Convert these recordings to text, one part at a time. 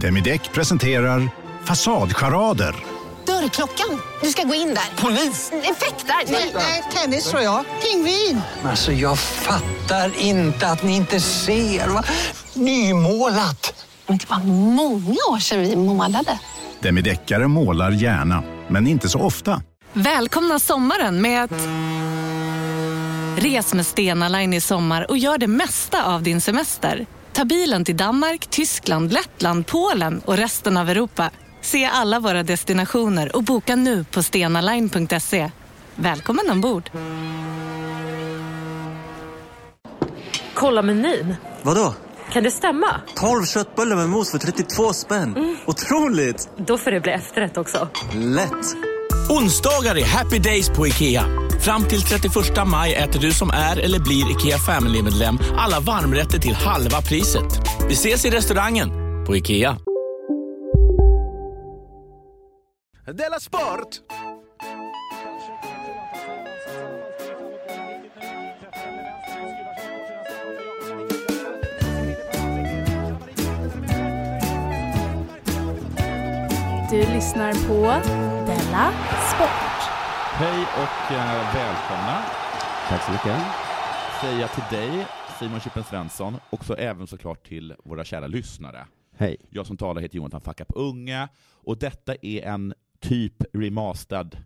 Demideck presenterar Fasadcharader. Dörrklockan. Du ska gå in där. Polis? Effektar? Nej, Nej, tennis tror jag. Pingvin. Alltså jag fattar inte att ni inte ser. Va? Nymålat! Men det var många år sedan vi målade. Demideckare målar gärna, men inte så ofta. Välkomna sommaren med att... Res med Stena Line i sommar och gör det mesta av din semester. Ta bilen till Danmark, Tyskland, Lettland, Polen och resten av Europa. Se alla våra destinationer och boka nu på stenaline.se. Välkommen ombord! Kolla menyn. Vadå? Kan det stämma? 12 köttbullar med mos för 32 spänn. Otroligt! Då får det bli efterrätt också. Lätt! Onsdagar är happy days på IKEA. Fram till 31 maj äter du som är eller blir IKEA Family-medlem alla varmrätter till halva priset. Vi ses i restaurangen på IKEA. Della Sport! Du lyssnar på Della Sport. Hej och eh, välkomna. Tack så mycket. Säger jag till dig, Simon Chippen Svensson, och så även såklart till våra kära lyssnare. Hej. Jag som talar heter Jonathan Fuck Up Unge, och detta är en typ remasterad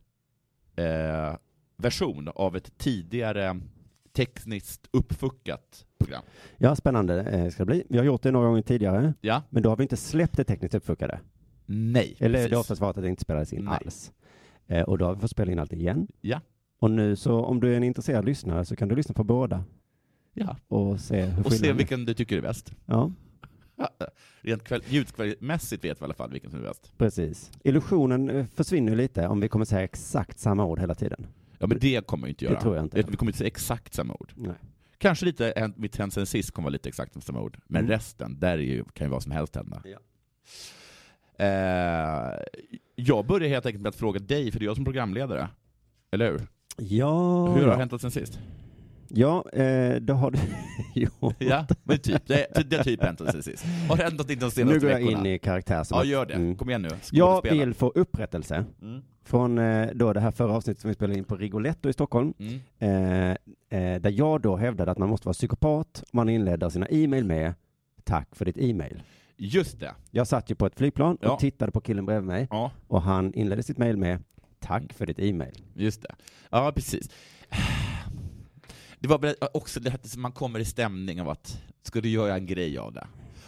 eh, version av ett tidigare tekniskt uppfuckat program. Ja, spännande eh, ska det bli. Vi har gjort det några gånger tidigare, Ja? men då har vi inte släppt det tekniskt uppfuckade. Nej. Eller precis. det har oftast varit att det inte spelades in Nej. alls. Eh, och då har vi fått spela in allt igen. Ja. Och nu så, om du är en intresserad lyssnare så kan du lyssna på båda Ja. och se hur Och se vilken du tycker är bäst. Ja, Rent ljudkvalitetsmässigt vet vi i alla fall vilken som är bäst. precis. Illusionen eh, försvinner lite om vi kommer säga exakt samma ord hela tiden. Ja, men det kommer vi inte Det göra. tror jag inte. Vi kommer inte säga exakt samma ord. Nej. Kanske lite, mitt sen sist kommer vara lite exakt samma ord. Men Mm. resten, där är ju, kan ju vad som helst hända. Ja. Eh, jag börjar helt enkelt med att fråga dig, för det är jag som programledare. Eller hur? Ja, hur har det hänt sen sist? Ja, eh, då har du... jo. Ja, men typ. Det, det har typ hänt sen sist. Har det hänt något de senaste Nu går jag veckorna? in i karaktär. Ja, gör det. Mm. Kom igen nu. Jag vill få upprättelse Mm. från eh, då det här förra avsnittet som vi spelade in på Rigoletto i Stockholm. Mm. Eh, eh, där jag då hävdade att man måste vara psykopat om man inleder sina e-mail med Tack för ditt e-mail. Just det. Jag satt ju på ett flygplan Ja. och tittade på killen bredvid mig Ja, och han inledde sitt mail med Tack för ditt e-mail. just det. Ja, precis. Det var väl också det att man kommer i stämning av att, ska du göra en grej av det?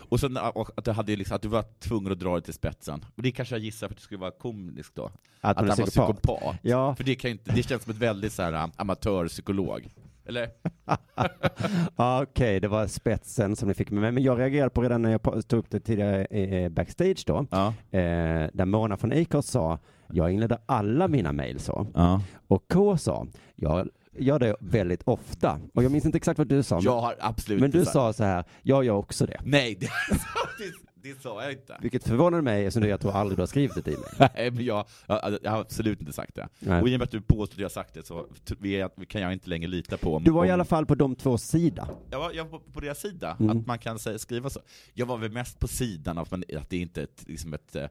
Och sen och att, du hade ju liksom, att du var tvungen att dra det till spetsen. Och det kanske jag gissar för att det skulle vara komiskt då. Att han var psykopat. Ja, För det, kan ju inte, det känns som ett väldigt så här amatörpsykolog. Eller? ja, okej, det var spetsen som ni fick med mig. Men jag reagerade på redan när jag tog upp det tidigare backstage då, Ja. eh, där Mona från Acast sa, jag inleder alla mina mail så. ja. Och K sa, jag gör det väldigt ofta. Och jag minns inte exakt vad du sa, men, Jag har absolut men du sa så här, jag gör också det. Nej, det, det, det sa jag inte. Vilket förvånade mig eftersom jag tror aldrig du har skrivit ett e-mail. Nej, men jag, jag, jag har absolut inte sagt det. Nej. Och i och med att du påstår att jag har sagt det så vet- kan jag inte längre lita på om... Du var i om- alla fall på de två sida. Jag var, jag var på, deras sida, Mm. att man kan säga, skriva så. Jag var väl mest på sidan av att, att det inte är ett, liksom ett, eh,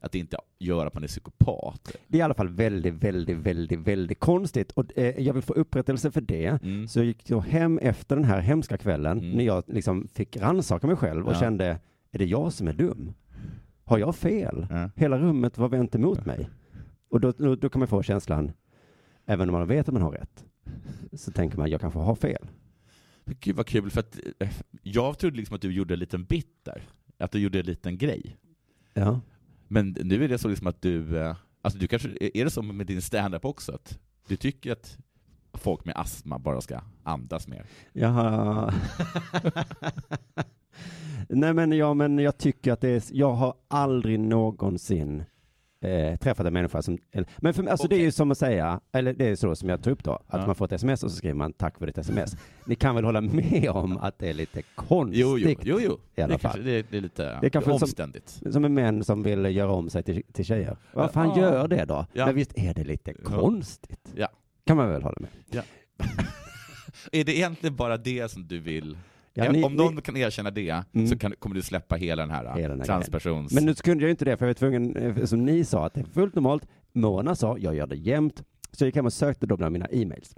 att det inte gör att man är psykopat. Det är i alla fall väldigt, väldigt, väldigt, väldigt konstigt. Och eh, jag vill få upprättelse för det. Mm. Så jag gick jag hem efter den här hemska kvällen, Mm. när jag liksom fick rannsaka mig själv och Ja. kände, är det jag som är dum? Har jag fel? Ja. Hela rummet var vänt emot mig. Och då, då, då kan man få känslan, även om man vet att man har rätt, så tänker man, jag kanske har fel. Gud vad kul, för att eh, jag trodde liksom att du gjorde en liten bit där. Att du gjorde en liten grej. Ja. Men nu är det så liksom att du, eh, alltså du kanske, är det så med din stand-up också? Att du tycker att folk med astma bara ska andas mer? Jaha. Nej men, ja, men jag tycker att det är, jag har aldrig någonsin eh, träffat en människa som, eller, men för, alltså det är ju som att säga, eller det är så som jag tog upp då, att Ja. man får ett sms och så skriver man tack för ditt sms. Ni kan väl hålla med om att det är lite konstigt? Jo, jo, jo, jo. I alla det, fall. kanske, det, det är lite Det är kanske som- omständigt. Som en män som vill göra om sig till, till tjejer. Vad fan Ja. gör det då? Ja. Men visst är det lite konstigt? Ja. Kan man väl hålla med? Är det egentligen bara det som du vill Ja, ni- om någon kan erkänna det Mm. så kan, kommer du släppa hela den här, Hela den här transpersons... Men nu kunde jag ju inte det, för jag var tvungen, eh, som ni sa, att det är fullt normalt. Mona sa, jag gör det jämt. Så jag gick hem och sökte då bland mina e-mails.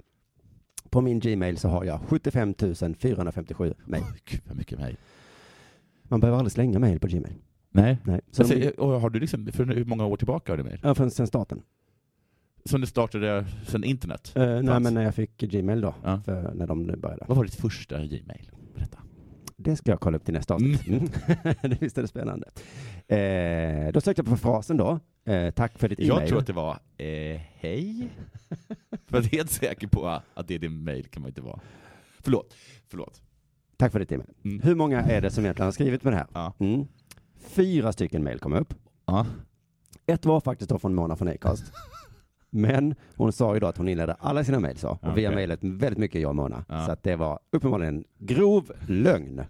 På min Gmail så har jag 75 457 mejl. Gud vad mycket mejl. Man behöver aldrig slänga mejl på Gmail. Nej. Nej. Så Alltså, de, och har du liksom, för hur många år tillbaka har du mejl? ja, från sen starten. Som du startade sen internet? Eh, nej, men när jag fick Gmail då, Ja. när de började. Vad var ditt första Gmail? Berätta. Det ska jag kolla upp till nästa avsnitt. Mm. det visst är det spännande. Eh, då sökte jag på frasen då. Eh, tack för ditt e-mail. Jag tror att det var eh, hej. för att helt säker på att det är din mail kan man inte vara. Förlåt. Förlåt. Tack för ditt e-mail. Mm. Hur många är det som egentligen har skrivit med det här? Ja. Mm. Fyra stycken mejl kom upp. Ja. Ett var faktiskt då från Mona från Acast. Men hon sa ju då att hon inledde alla sina mejl så. Och vi har mejlat väldigt mycket jag och Mona. Ja. Så att det var uppenbarligen en grov lögn.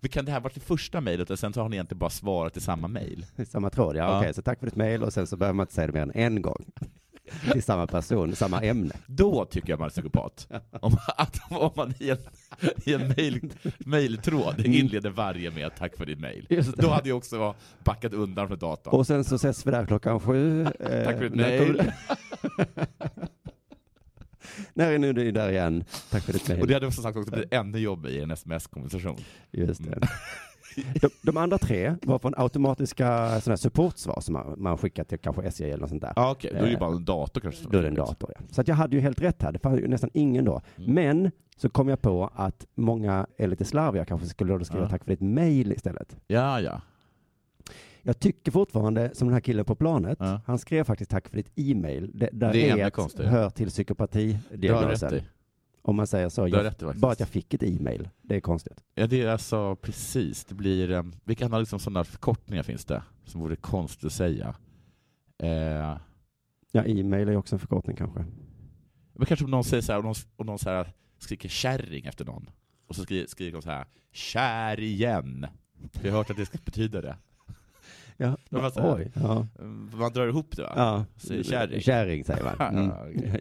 Men kan det här varit det första mejlet och sen så har ni egentligen bara svarat i samma mejl? Samma tråd, ja. Ja. Okej, så tack för ditt mejl och sen så behöver man inte säga det mer än en gång. Till samma person, samma ämne. Då tycker jag man är psykopat. Om, att, om man i en, i en mail, mejltråd inleder varje med tack för ditt det. Då hade jag också backat undan från datorn. Och sen så ses vi där klockan sju. Eh, Tack för ditt när mejl. kommer- När är nu du där igen? Tack för ditt mejl. Och det hade som sagt också blivit ännu jobbigare i en sms-konversation. Just det. Mm. De, de andra tre var från automatiska här supportsvar som man, man skickar till kanske SJ eller något sånt där. Ja, okej. Då är det ju Eh, bara en dator kanske. Då är det en dator, ja. Så att jag hade ju helt rätt här. Det fanns ju nästan ingen då. Mm. Men så kom jag på att många är lite slarviga, kanske skulle då skriva Ja. tack för ditt mejl istället. Ja, ja. Jag tycker fortfarande, som den här killen på planet, Ja. han skrev faktiskt tack för ditt e-mail. Det, där Det är är ett konstigare. hör till psykopatidiagnosen. Om man säger så. Jag, rätt bara att jag fick ett e-mail, det är konstigt. Ja, det är alltså precis. Det blir, um, vilka andra liksom sådana förkortningar finns det som vore konstigt att säga? Eh, Ja, e-mail är också en förkortning kanske. men kanske om någon säger så här, om någon, om någon så här skriker kärring efter någon, och så skriker, skriker de så här, kär igen. Jag har hört att det betyder det. Ja, säger oj. Ja. Man drar ihop det va? Ja, Säger kärring. Kärring säger man. Mm.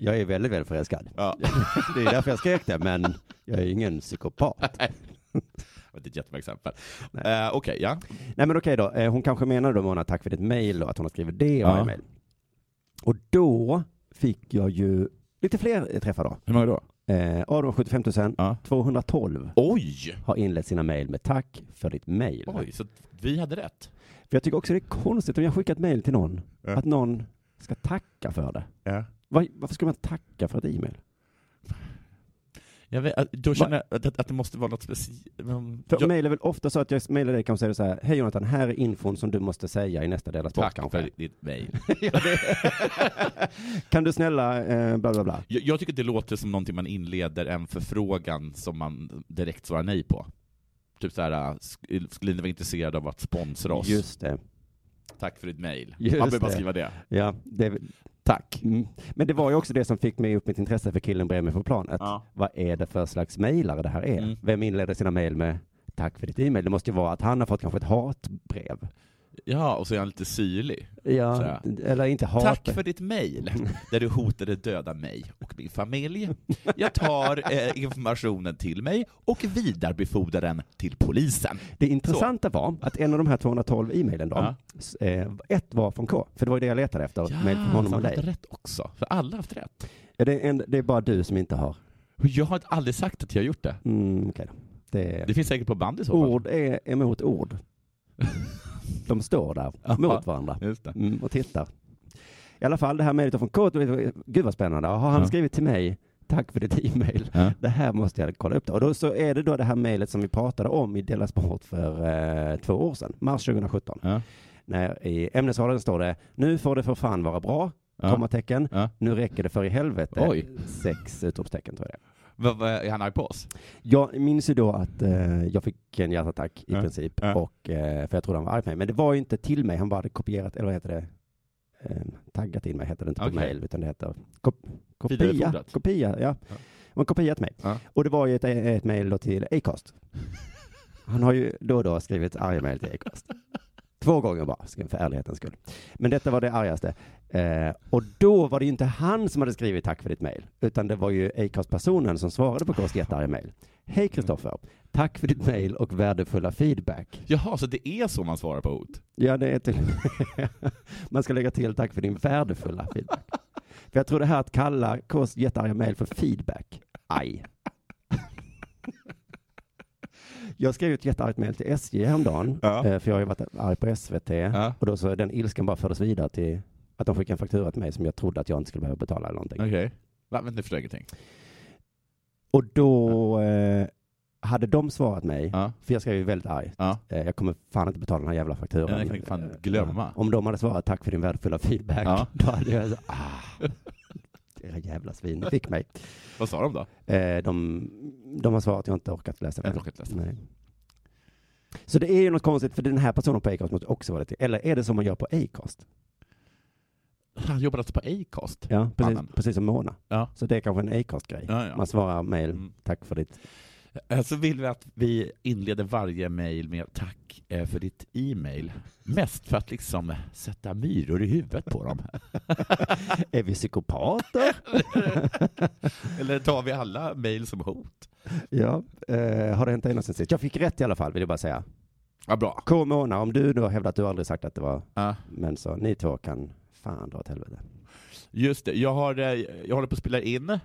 Jag är väldigt väl förälskad. Ja. Det är därför jag skrek det, men jag är ingen psykopat. Det var ett jättebra exempel. Eh, Okej, ja. Nej men okej då, Eh, hon kanske menar då Mona, tack för ditt mejl och att hon har skrivit det i Ja. varje mejl. Och då fick jag ju lite fler träffar då. Hur många då? Eh, de 75 000, Ja. 212 Oj! har inlett sina mejl med tack för ditt mejl. Oj, så vi hade rätt. För jag tycker också det är konstigt om jag skickar ett mejl till någon, Ja. att någon ska tacka för det. Ja. Var, varför ska man tacka för ett e-mail? Jag vet, då känner jag att, att det måste vara något speciellt. För Jag- mejl är väl ofta så att jag mejlar dig kan säga så här, hej Jonathan, här är infon som du måste säga i nästa del av sport Tack kanske. för ditt mejl. kan du snälla, eh, bla bla bla. Jag, jag tycker det låter som någonting man inleder en förfrågan som man direkt svarar nej på. Typ så här, sk- skulle ni vara intresserade av att sponsra oss? Just det. Tack för ditt mejl. Man behöver bara skriva det. Ja, det, Tack. mm. Men det var ju också det som fick mig upp mitt intresse för killen bredvid mig på planet. Ja. Vad är det för slags mejlare det här är? Mm. Vem inleder sina mejl med tack för ditt e-mail? Det måste ju vara att han har fått kanske ett hatbrev. Ja, och så är han lite syrlig. Så Ja, eller inte hat. Tack för ditt mejl, där du hotade döda mig och min familj. Jag tar eh, informationen till mig och vidarebefordrar den till polisen. Det intressanta var att en av de här 212 e-mailen då, Ja. eh, ett var från K, för det var ju det jag letade efter, Ja, mejl från honom så och dig. rätt också. För alla har haft rätt. Det, är en, det är bara du som inte har. Jag har aldrig sagt att jag har gjort det. Mm, då. Det, Det finns säkert på band i så fall. ord är emot ord. De står där mot varandra mm, och tittar. I alla fall, det här mejlet från K, gud vad spännande. Har han Ja. skrivit till mig, tack för ditt e-mail. Ja. Det här måste jag kolla upp då. Och då så är det då det här mejlet som vi pratade om i Della Sport för eh, två år sedan, mars 2017. Ja. När i ämnesraden står det, nu får det för fan vara bra, kommatecken, nu räcker det för i helvete, Oj. sex utropstecken tror jag det är. Vad, vad, är han arg på oss? Jag minns ju då att eh, jag fick en hjärtattack i Ja. princip, Ja. och, eh, för jag trodde han var arg på mig. Men det var ju inte till mig, han bara hade kopierat, eller vad heter det? Eh, taggat in mig heter det inte på Okej. mail, utan det heter kop, kopia. Kopia, ja. Ja. Man kopierat mig. Ja. Och det var ju ett, ett då till Acast. Han har ju då och då skrivit arga mejl till Acast. Två gånger bara, för ärlighetens skull. Men detta var det argaste. Eh, och då var det ju inte han som hade skrivit tack för ditt mejl, utan det var ju Acast-personen som svarade på Kås jättearga mejl. Hej Kristoffer, tack för ditt mejl och värdefulla feedback. Jaha, så det är så man svarar på hot? Ja, det är till... Man ska lägga till tack för din värdefulla feedback. För jag tror det här att kalla Ks jättearga mejl för feedback, aj. Jag skrev ett jätteargt mejl till SJ häromdagen, Ja. eh, för jag har ju varit arg på SVT, Ja. och då så den ilskan bara fördes vidare till att de skickade en faktura till mig som jag trodde att jag inte skulle behöva betala eller någonting. Okej. Va, men det förstår jag ingenting. Och då eh, hade de svarat mig, Ja. för jag skrev ju väldigt arg, Ja. eh, jag kommer fan inte betala den här jävla fakturan. Ja, det kan jag fan glömma. Om de hade svarat tack för din värdefulla feedback, då hade jag så, ah, era jävla svin, ni fick mig. Vad sa de då? Eh, de, de har svarat, jag har inte orkat läsa Jag har det. inte orkat läsa. Nej. Så det är ju något konstigt, för den här personen på Acast måste också vara det. Eller är det som man gör på Acast? Han jobbar alltså på Acast? Ja, precis, precis som Mona. Ja. Så det är kanske en Acast-grej. Ja, ja. Man svarar mail, Mm. tack för ditt. Eh, Så vill vi att vi inleder varje mejl med tack eh, för ditt e-mail. Mest för att liksom sätta myror i huvudet på dem. är vi psykopater? Eller tar vi alla mejl som hot? ja, eh, har det hänt dig något sen sist? Jag fick rätt i alla fall, vill jag bara säga. Ja, bra. K. Mona, om du då hävdar att du aldrig sagt att det var Ja. men så, ni två kan fan dra åt helvete. Just det, jag, har, jag håller på att spela in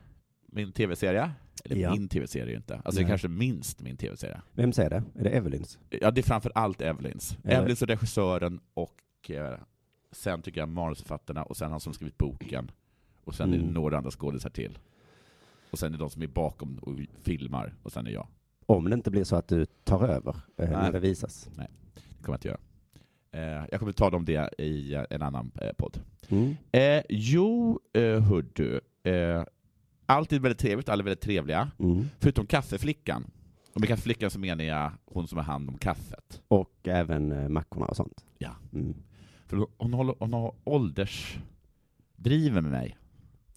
min tv-serie. Eller Ja. min tv-serie inte. Alltså det Nej. är kanske minst min tv-serie. Vem säger det? Är det Evelyns? Ja, det är framför allt Evelyns. Eller- Evelyns och regissören och eh, sen tycker jag manusförfattarna och sen han som skrivit boken. Och sen är Mm. det några andra skådisar till. Och sen är det de som är bakom och filmar, och sen är jag. Om det inte blir så att du tar över eh, när Nej. det visas. Det kommer jag inte göra. Eh, jag kommer tala om det i eh, en annan eh, podd. Mm. Eh, jo, eh, hördu. Allt är väldigt trevligt, alla är väldigt trevliga. Mm. Förutom kaffeflickan. Och med kaffeflickan så menar jag hon som har hand om kaffet. Och även eh, mackorna och sånt. Ja. Mm. För hon, håller, hon har åldersdriven med mig.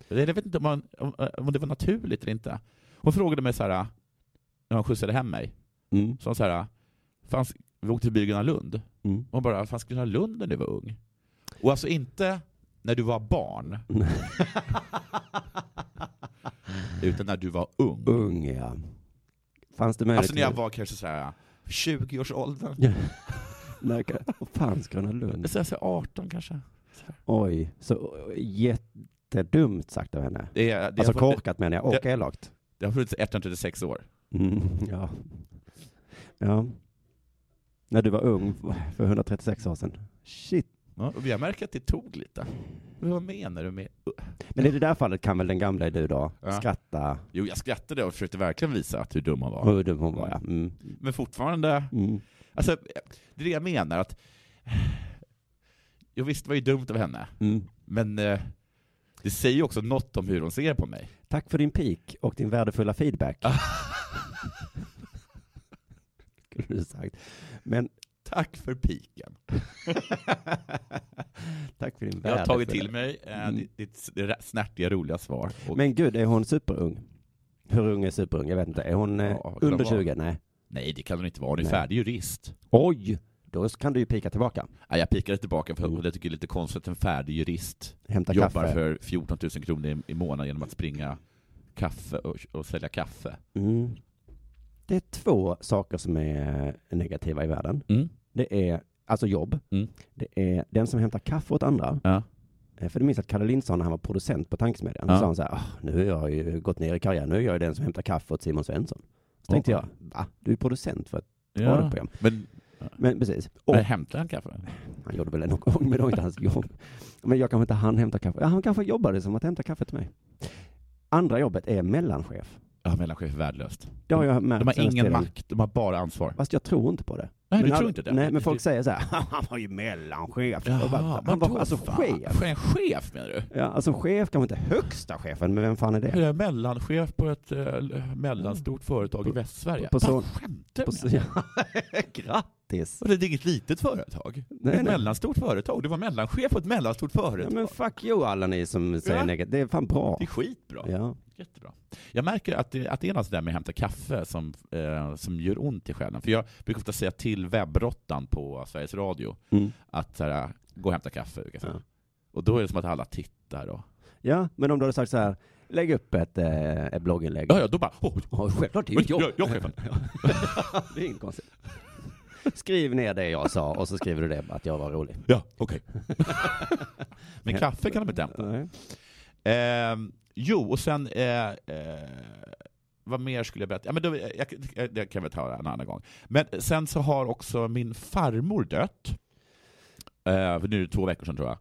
Jag vet inte om, man, om, om det var naturligt eller inte. Hon frågade mig så här, när hon skjutsade hem mig, Mm. så hon så här, fanns, vi åkte förbi Gröna Lund. Mm. Hon bara, fanns Gröna Lund när du var ung? Och alltså inte när du var barn, utan när du var ung. Ung, ja. Fanns det möjlighet Alltså när jag var kanske så här 20-årsåldern. Ja. När, vad fanns Gröna Lund? Så säger 18 kanske. Oj, så jättedumt sagt av henne. Det, är, det, Alltså korkat menar jag, och det- elakt. det har funnits 136 år. Mm, ja. ja. När du var ung för 136 år sedan. Shit. Ja, och jag märker att det tog lite. Vad menar du med... Men i det där fallet kan väl den gamla du då Ja. skratta Jo, jag skrattade och försökte verkligen visa att hur dum han var. hur dum hon var. Ja. Mm. Men fortfarande, Mm. alltså, det är det jag menar att jag visste det var ju dumt av henne, Mm. men eh, det säger ju också något om hur hon ser på mig. Tack för din pik och din värdefulla feedback. Skulle du sagt. Men Tack för piken. tack för din Jag har tagit till mig eh, Mm. ditt, ditt, snärtiga, roliga svar. Och, Men gud, är hon superung? Hur ung är superung? Jag vet inte. Är hon eh, Ja, under vara? 20? Nej. nej, det kan hon inte vara. Hon är Nej. färdig jurist. Oj! Då kan du ju pika tillbaka. Ja, jag pikade tillbaka för Mm. jag tycker det är lite konstigt att en färdig jurist Hämta jobbar kaffe. för 14 000 kronor i, i månaden genom att springa kaffe och, och sälja kaffe. Mm. Det är två saker som är negativa i världen. Mm. Det är alltså jobb. Mm. Det är den som hämtar kaffe åt andra. Ja. Eh, För det minns att Kalle Lindsson när han var producent på Tankesmedjan, Ja. sa han så här, "Ah, nu har jag ju gått ner i karriär, nu är jag den som hämtar kaffe åt Simon Svensson. Så tänkte Ja. jag, va? Du är producent för ett Ja. radioprogram. Men, Men precis. Och men hämtar han kaffe? han gjorde väl det någon gång, men det var inte hans jobb. Men jag kanske inte han hämta kaffe. Ja, han kanske jobbade som att hämta kaffe till mig. Andra jobbet är mellanchef. Ja, mellanchef är värdelöst. Det har jag märkt De har ingen tiden. makt, de har bara ansvar. Fast jag tror inte på det. Nej, du Men tror all- inte det? Nej, men folk säger så här, han var ju mellanchef. Jaha, bara, han var alltså chef. En chef menar du? Ja, alltså chef kanske inte högsta chefen, men vem fan är det? Jag är mellanchef på ett eh, mellanstort företag i Västsverige. på så- Vad skämtar På, du med? ja, grattis! Och Det är inget litet företag. Nej, ett nej. mellanstort företag. Du var mellanchef på ett mellanstort Ja, företag. men fuck you alla ni som säger Ja. negativt. Det är fan bra. Det är skitbra. Ja. Jättebra. Jag märker att det, att det är något där med att hämta kaffe som, eh, som gör ont i själen. För jag brukar ofta säga till till webbrottan på Sveriges Radio Mm. att så här, gå och hämta kaffe. Ja. Och då är det som att alla tittar. Och... Ja, men om du hade sagt så här, lägg upp ett, eh, ett blogginlägg. Ja, ja, då bara... Oh, Ja, självklart, det är ju ett jobb. Ja, ja, chefen. det är inget konstigt. Skriv ner det jag sa och så skriver du det, att jag var rolig. Ja, okej. Men kaffe kan de inte hämta. Ehm, jo, och sen... Eh, eh, vad mer skulle jag berätta? Ja, men då, jag, jag, det kan vi ta en annan gång. Men sen så har också min farmor dött. Eh, nu är det två veckor sedan tror jag.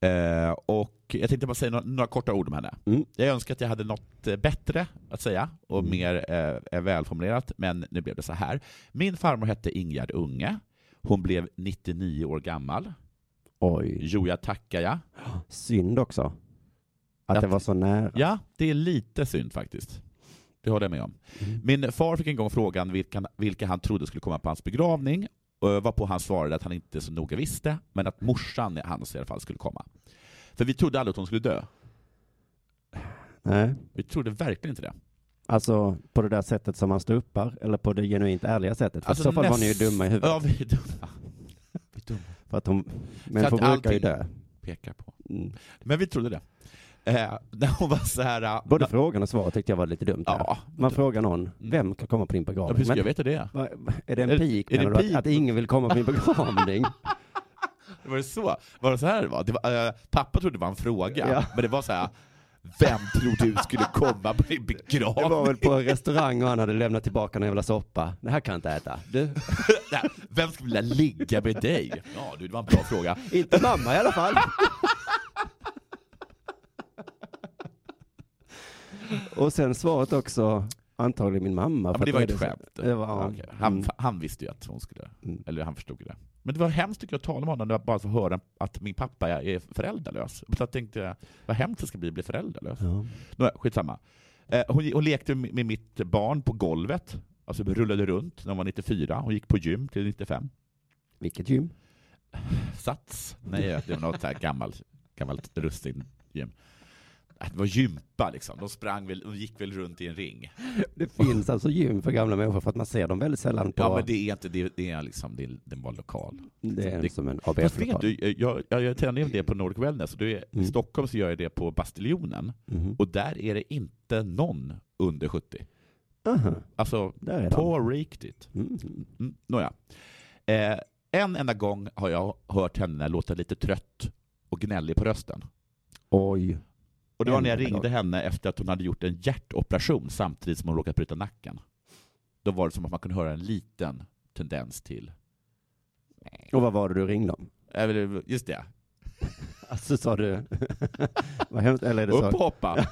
Eh, och jag tänkte bara säga några, några korta ord om henne. Mm. Jag önskar att jag hade något eh, bättre att säga och Mm. mer eh, välformulerat, men nu blev det så här. Min farmor hette Ingegärd Unge. Hon blev 99 år gammal. Oj. Jo, jag tackar jag. Synd också. Att Att- det var så nära. Ja, det är lite synd faktiskt. Det håller jag med om. Mm. Min far fick en gång frågan vilka, vilka han trodde skulle komma på hans begravning, och varpå han svarade att han inte så noga visste, men att morsan hans i alla fall skulle komma. För vi trodde aldrig att hon skulle dö. Nej. Vi trodde verkligen inte det. Alltså på det där sättet som man ståuppar, eller på det genuint ärliga sättet? För Alltså, i så fall var näst- ni ju dumma i huvudet. Ja, vi är dumma. Vi är dumma. För att hon, människor brukar ju dö. Pekar på. Mm. Men vi trodde det. Eh, när hon var så här... eh, Både na- frågan och svaret tyckte jag var lite dumt. Ja. Man frågar någon, Mm. vem kan komma på din Ja, begravning? hur ska Men- jag veta det? Va- är det en Är- pik? är det pik? Att, att ingen vill komma på min begravning? Var det så? Var det så här det var? Det var eh, pappa trodde det var en fråga, Ja. men det var så här. Vem tror du skulle komma på din begravning? Det var väl på en restaurang och han hade lämnat tillbaka en jävla soppa. Det här kan jag inte äta. Du, Vem skulle vilja ligga med dig? Ja, du, det var en bra fråga. inte mamma i alla fall. Och sen svaret också, antagligen min mamma. Ja, men det var då ett skämt. Det var, Ja, okej. han, Mm. han visste ju att hon skulle, Mm. eller han förstod ju det. Men det var hemskt tycker jag att tala med honom, bara få höra att min pappa är- föräldralös. Så jag tänkte, vad hemskt det ska bli att bli föräldralös. Ja. Nåja, skitsamma. Eh, hon, hon lekte med, mitt barn på golvet, alltså rullade runt när hon var 94. Hon gick på gym till 95. Vilket gym? Sats? Nej, det var något så här gammalt, gammalt russin-gym. Det var gympa liksom. De sprang väl, de gick väl runt i en ring. Det finns alltså gym för gamla människor för att man ser dem väldigt sällan på... Ja, men det är inte, det, det är liksom, det, den var lokal. det är det- som en Fast vet ABF-lokal. du, jag, jag, jag tränar ju det på Nordic Wellness, och det är, Mm. i Stockholm så gör jag det på Bastiljonen, Mhm. och där är det inte någon under 70. Aha, Alltså, är på riktigt. Mm. Mm, nåja. Eh, en enda gång har jag hört henne låta lite trött och gnällig på rösten. Oj. Och det var när jag ringde henne efter att hon hade gjort en hjärtoperation samtidigt som hon råkat bryta nacken. Då var det som att man kunde höra en liten tendens till... Och vad var det du ringde om? Just det. Alltså sa du... vad hemskt, eller är det Upp och hoppa!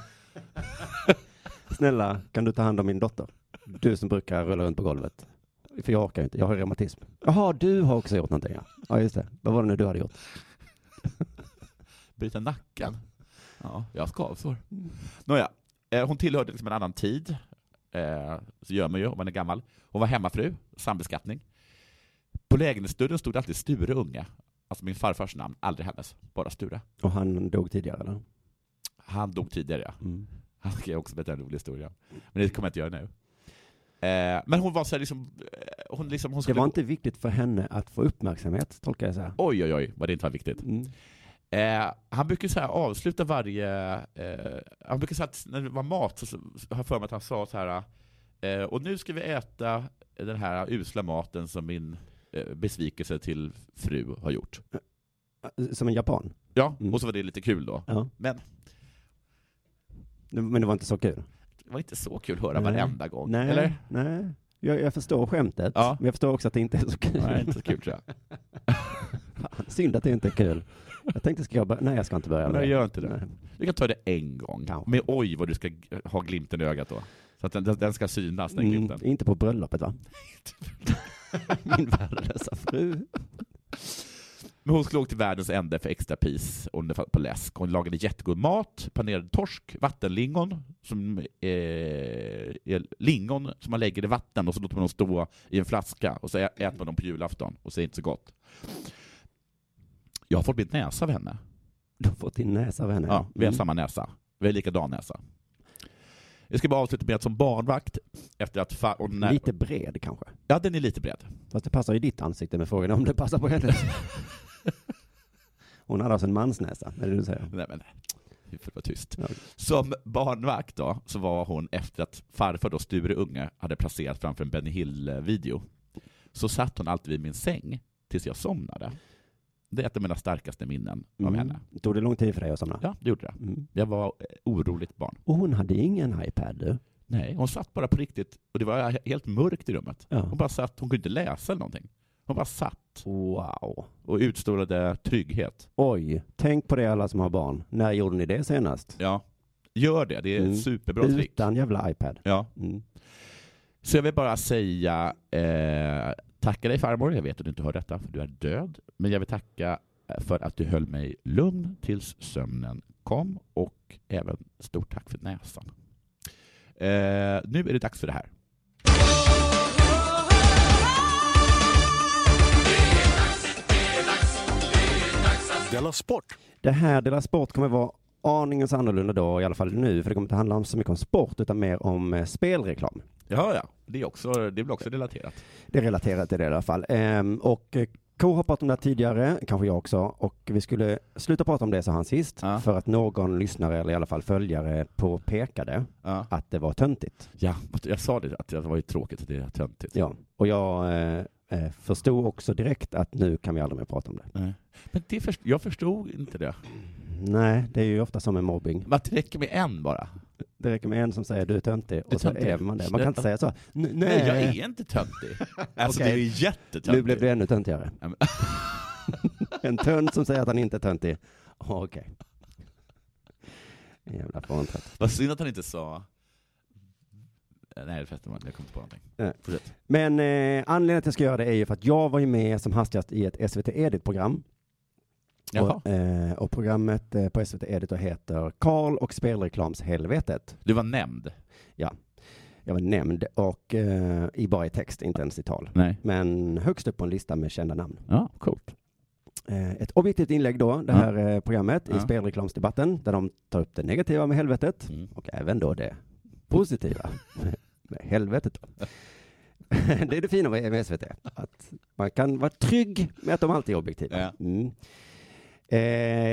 Snälla, kan du ta hand om min dotter? Du som brukar rulla runt på golvet. För jag orkar inte, jag har reumatism. Jaha, du har också gjort någonting ja. Ja, just det. Vad var det nu du hade gjort? Bryta nacken? Ja, jag skavsår. Nåja, eh, hon tillhörde liksom en annan tid. Eh, så gör man ju om man är gammal. Hon var hemmafru, sambeskattning. På lägenhetsdörren stod det alltid Sture Unge. Alltså min farfars namn, aldrig hennes. Bara Sture. Och han dog tidigare eller? Han dog tidigare, ja. Mm. Han ska jag också berätta en rolig historia. Men det kommer jag inte göra nu. Eh, men hon var så här liksom, hon liksom, hon Det skulle... var inte viktigt för henne att få uppmärksamhet, tolkar jag så här. Oj, oj, oj, vad det inte var viktigt. Mm. Eh, han brukar så här avsluta varje... Eh, han brukar säga att när det var mat så, har jag för mig att han sa så här eh, och nu ska vi äta den här usla maten som min eh, besvikelse till fru har gjort. Som en japan? Ja, Mm. och så var det lite kul då. Ja. Men Men det var inte så kul? det var inte så kul att höra Nej. varenda gång. Nej, Eller? nej. Jag, jag förstår skämtet, Ja. men jag förstår också att det inte är så kul. Nej, inte så kul tror jag. Synd att det inte är kul. Jag tänkte, ska jag börja? Nej, jag ska inte börja med Nej, gör inte det. Nej. Du kan ta det en gång. Kanske. Men oj vad du ska ha glimten i ögat då. Så att den, den- ska synas, den Mm, glimten. inte på bröllopet va? Min värdelösa fru. Men hon slog till världens ände för extra pris på läsk. Hon lagade jättegod mat, panerad torsk, vattenlingon, som eh, är lingon som man lägger i vatten och så låter man dem stå i en flaska och så äter man dem på julafton och så är det inte så gott. Jag har fått mitt näsa av henne. Du har fått din näsa av henne? Ja, vi har Mm. samma näsa. Vi har likadan näsa. Jag ska bara avsluta med att som barnvakt, efter att fa- när, Lite bred kanske? Ja, den är lite bred. Fast det passar i ditt ansikte med frågan om det passar på hennes. Hon hade alltså en mansnäsa, är det du säger? Nej men, vi får vara tyst. Som barnvakt då, så var hon efter att farfar då, Sture Unge, hade placerat framför en Benny Hill-video, så satt hon alltid vid min säng tills jag somnade. Det är ett av mina starkaste minnen av Mm. henne. Tog det lång tid för dig att somna? Ja, det gjorde det. Mm. Jag var oroligt barn. Och hon hade ingen iPad du? Nej, hon satt bara på riktigt, och det var helt mörkt i rummet. Ja. Hon bara satt, hon kunde inte läsa eller någonting. Hon bara satt Wow. och utstrålade trygghet. Oj, tänk på det alla som har barn. När gjorde ni det senast? Ja, gör det. Det är Mm. superbra trick. Utan jävla iPad. Ja. Mm. Så jag vill bara säga, eh, tacka dig farmor, jag vet att du inte hör detta för du är död, men jag vill tacka eh, för att du höll mig lugn tills sömnen kom och även stort tack för näsan. Eh, nu är det dags för det här. Della Sport! Det här Dela Sport kommer vara aningens annorlunda då, i alla fall nu, för det kommer inte handla om så mycket om sport, utan mer om eh, spelreklam. Ja, ja, det, är också, det blir också relaterat. Det är relaterat till det i alla fall. Ehm, och eh, K har pratat om det här tidigare, kanske jag också, och vi skulle sluta prata om det, sa han sist, Ja. för att någon lyssnare, eller i alla fall följare, påpekade Ja. att det var töntigt. ja, jag sa det, att det var ju tråkigt att det är töntigt. Ja, och jag eh, eh, förstod också direkt att nu kan vi aldrig mer prata om det. Nej. Men det först, jag förstod inte det. Nej, det är ju ofta som med mobbing. Men att det räcker med en bara. Det räcker med en som säger du är töntig, Du och så är man det. Man kan inte säga så. Nej, Nej, jag är inte töntig. Alltså det är jättetöntigt. Nu blev det ännu töntigare. En tönt som säger att han inte är töntig. Okej. Jävla fåntratt. Vad synd att han inte sa... Nej förresten, jag kom inte på någonting. Nej. Fortsätt. Men eh, anledningen till att jag ska göra det är ju för att jag var ju med som hastigast i ett SVT Edit-program. Och, eh, och programmet eh, på SVT Edit då heter Karl och spelreklamshelvetet. Du var nämnd. Jag var nämnd och eh, i bara i text, inte ens i tal. Nej. Men högst upp på en lista med kända namn. Ja, coolt. Eh, ett objektivt inlägg då, det Ja. här eh, programmet i Ja. spelreklamsdebatten, där de tar upp det negativa med helvetet Mm. och även då det positiva med, helvetet. Det är det fina med SVT, att man kan vara trygg med att de alltid är objektiva. Ja. Mm. Eh,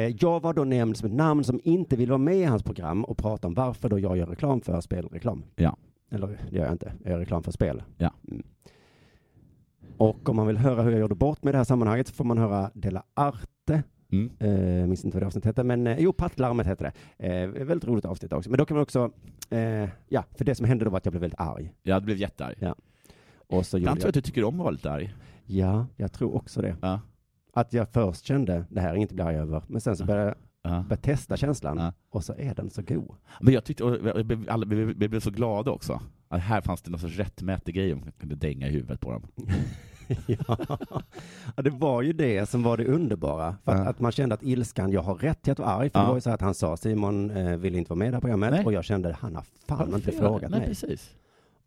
jag var då nämnd som ett namn som inte vill vara med i hans program och prata om varför då jag gör reklam för spelreklam. Ja. Eller det gör jag inte, jag gör reklam för spel. Ja. Mm. Och om man vill höra hur jag gjorde bort med det här sammanhanget så får man höra Della Arte. Mm. Eh, minns inte vad det avsnittet hette, men eh, jo, Pattlarmet hette det. Eh, väldigt roligt avsnitt också. Men då kan man också, eh, ja, för det som hände då var att jag blev väldigt arg. Jag blev jättearg. Ja. Och så Jag gjorde tror jag, att du tycker om att vara lite arg. ja, jag tror också det. Ja. Att jag först kände, det här är inget att bli arg över, men sen så började jag Ja. testa känslan Ja. och så är den så god. Men jag tyckte, och jag blev- alla- vi blev så glada också. Att här fanns det någon sorts rättmätig grej om man kunde dänga i huvudet på dem. ja. ja, det var ju det som var det underbara. För att, att man kände att ilskan, jag har rätt till att vara arg. För det var ju så att han sa, Simon eh, vill inte vara med i det här programmet. Nej. Och jag kände, han har fan inte frågat Nej, mig. precis.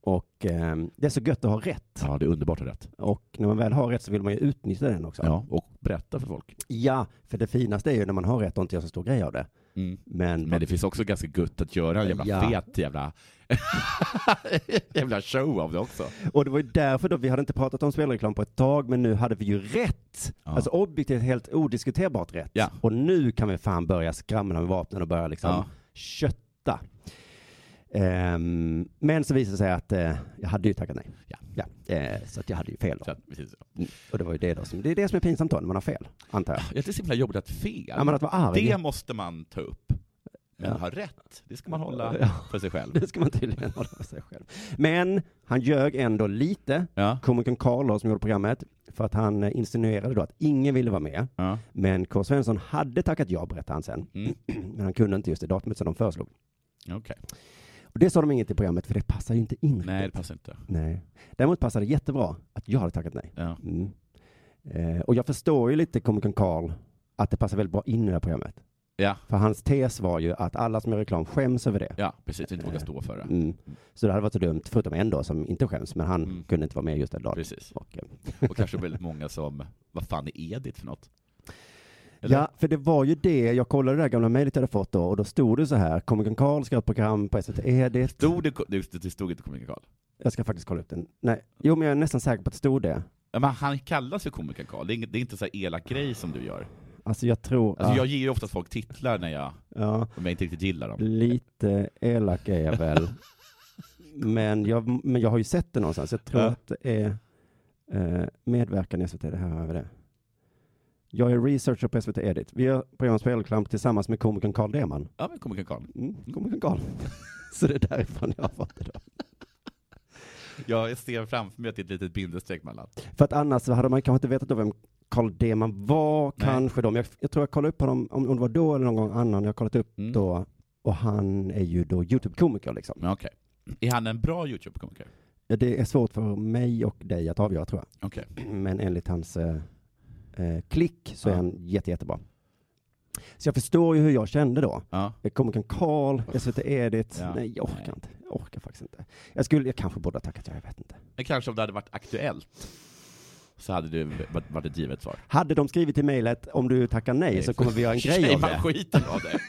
Och eh, det är så gött att ha rätt. Ja, det är underbart att ha rätt. Och när man väl har rätt så vill man ju utnyttja den också. Ja, och berätta för folk. Ja, för det finaste är ju när man har rätt och inte gör så stor grej av det. Mm. Men, Men det finns också ganska gött att göra en jävla Ja. fet jävla, jävla show av det också. Och det var ju därför då vi hade inte pratat om spelreklam på ett tag, men nu hade vi ju rätt. Ja. Alltså objektivt helt odiskuterbart rätt. Ja. Och nu kan vi fan börja skramla med vapnen och börja liksom Ja. kötta. Ehm, men så visade det sig att eh, jag hade ju tackat nej. Ja. Ja, eh, så att jag hade ju fel då. Precis. Mm. Och det var ju det då som, det är det som är pinsamt då, när man har fel, antar jag. Tycker det är så himla jobbigt att fel. Ja, men att vara arg. Det måste man ta upp. Men Ja. ha rätt, det ska man hålla Ja. för sig själv. Det ska man tydligen hålla för sig själv. Men han ljög ändå lite, Ja. komikern Carl då, som gjorde programmet, för att han eh, insinuerade då att ingen ville vara med. Ja. Men K. Svensson hade tackat ja, berättade han sen. Mm. Men han kunde inte just det datumet som de föreslog. Okej. Och det sa de inget i programmet, för det passar ju inte in. Nej, det passar inte. nej. Däremot passade det jättebra att jag hade tackat nej. Ja. Mm. Eh, och jag förstår ju lite komikern Carl, att det passar väldigt bra in i det här programmet. Ja. För hans tes var ju att alla som gör reklam skäms över det. ja, precis. Inte våga stå för det. Mm. Så det hade varit så dumt, förutom en då som inte skäms, men han Mm. kunde inte vara med just den dagen. Precis. Och, eh, Och kanske väldigt många som, vad fan är Edith för något? Eller? Ja, för det var ju det, jag kollade det där gamla mejlet jag hade fått då, och då stod det så här, komikern Karl ska ha ett program på SVT Edit. Stod det, det, det stod inte komiker Karl? Jag ska faktiskt kolla upp den. Nej, jo men jag är nästan säker på att det stod det. Ja, men han kallas för komiker Karl, det är, inte så här elak grej som du gör. Alltså jag tror... Alltså ja, jag ger ju oftast folk titlar när jag, ja, om jag inte riktigt gillar dem. lite elak är jag väl. men, jag, men jag har ju sett det någonstans. Jag tror Ja. att det är eh, medverkan i SVT. Det här har vi det. Jag är researcher på SVT Edit. Vi gör program Spelreklam tillsammans med komikern Carl Deman. Ja, men komiker Karl. Mm, komikern Carl. Så det är därifrån jag har fått det då. Jag ser framför mig att det är ett litet bindestreck mellan. För att annars hade man kanske inte vetat då vem Carl Deman var, Nej. kanske då. Men jag, jag tror jag kollade upp honom, om, om det var då eller någon gång annan, jag har kollat upp Mm. då. Och han är ju då YouTube-komiker liksom. Okej. Är han en bra YouTube-komiker? Ja, Det är svårt för mig och dig att avgöra tror jag. Okej. Men enligt hans eh, eh, klick så är han jätte, jättebra. Så jag förstår ju hur jag kände då. Ja. Komikern Karl, SVT Edit. Ja. Nej, jag orkar Nej. inte. Jag orkar faktiskt inte. Jag skulle, jag kanske borde ha tackat ja, jag vet inte. Men kanske om det hade varit aktuellt, så hade det varit- ett givet svar. Hade de skrivit i mejlet om du tackar nej, så kommer vi göra en grej av det. skiten av det.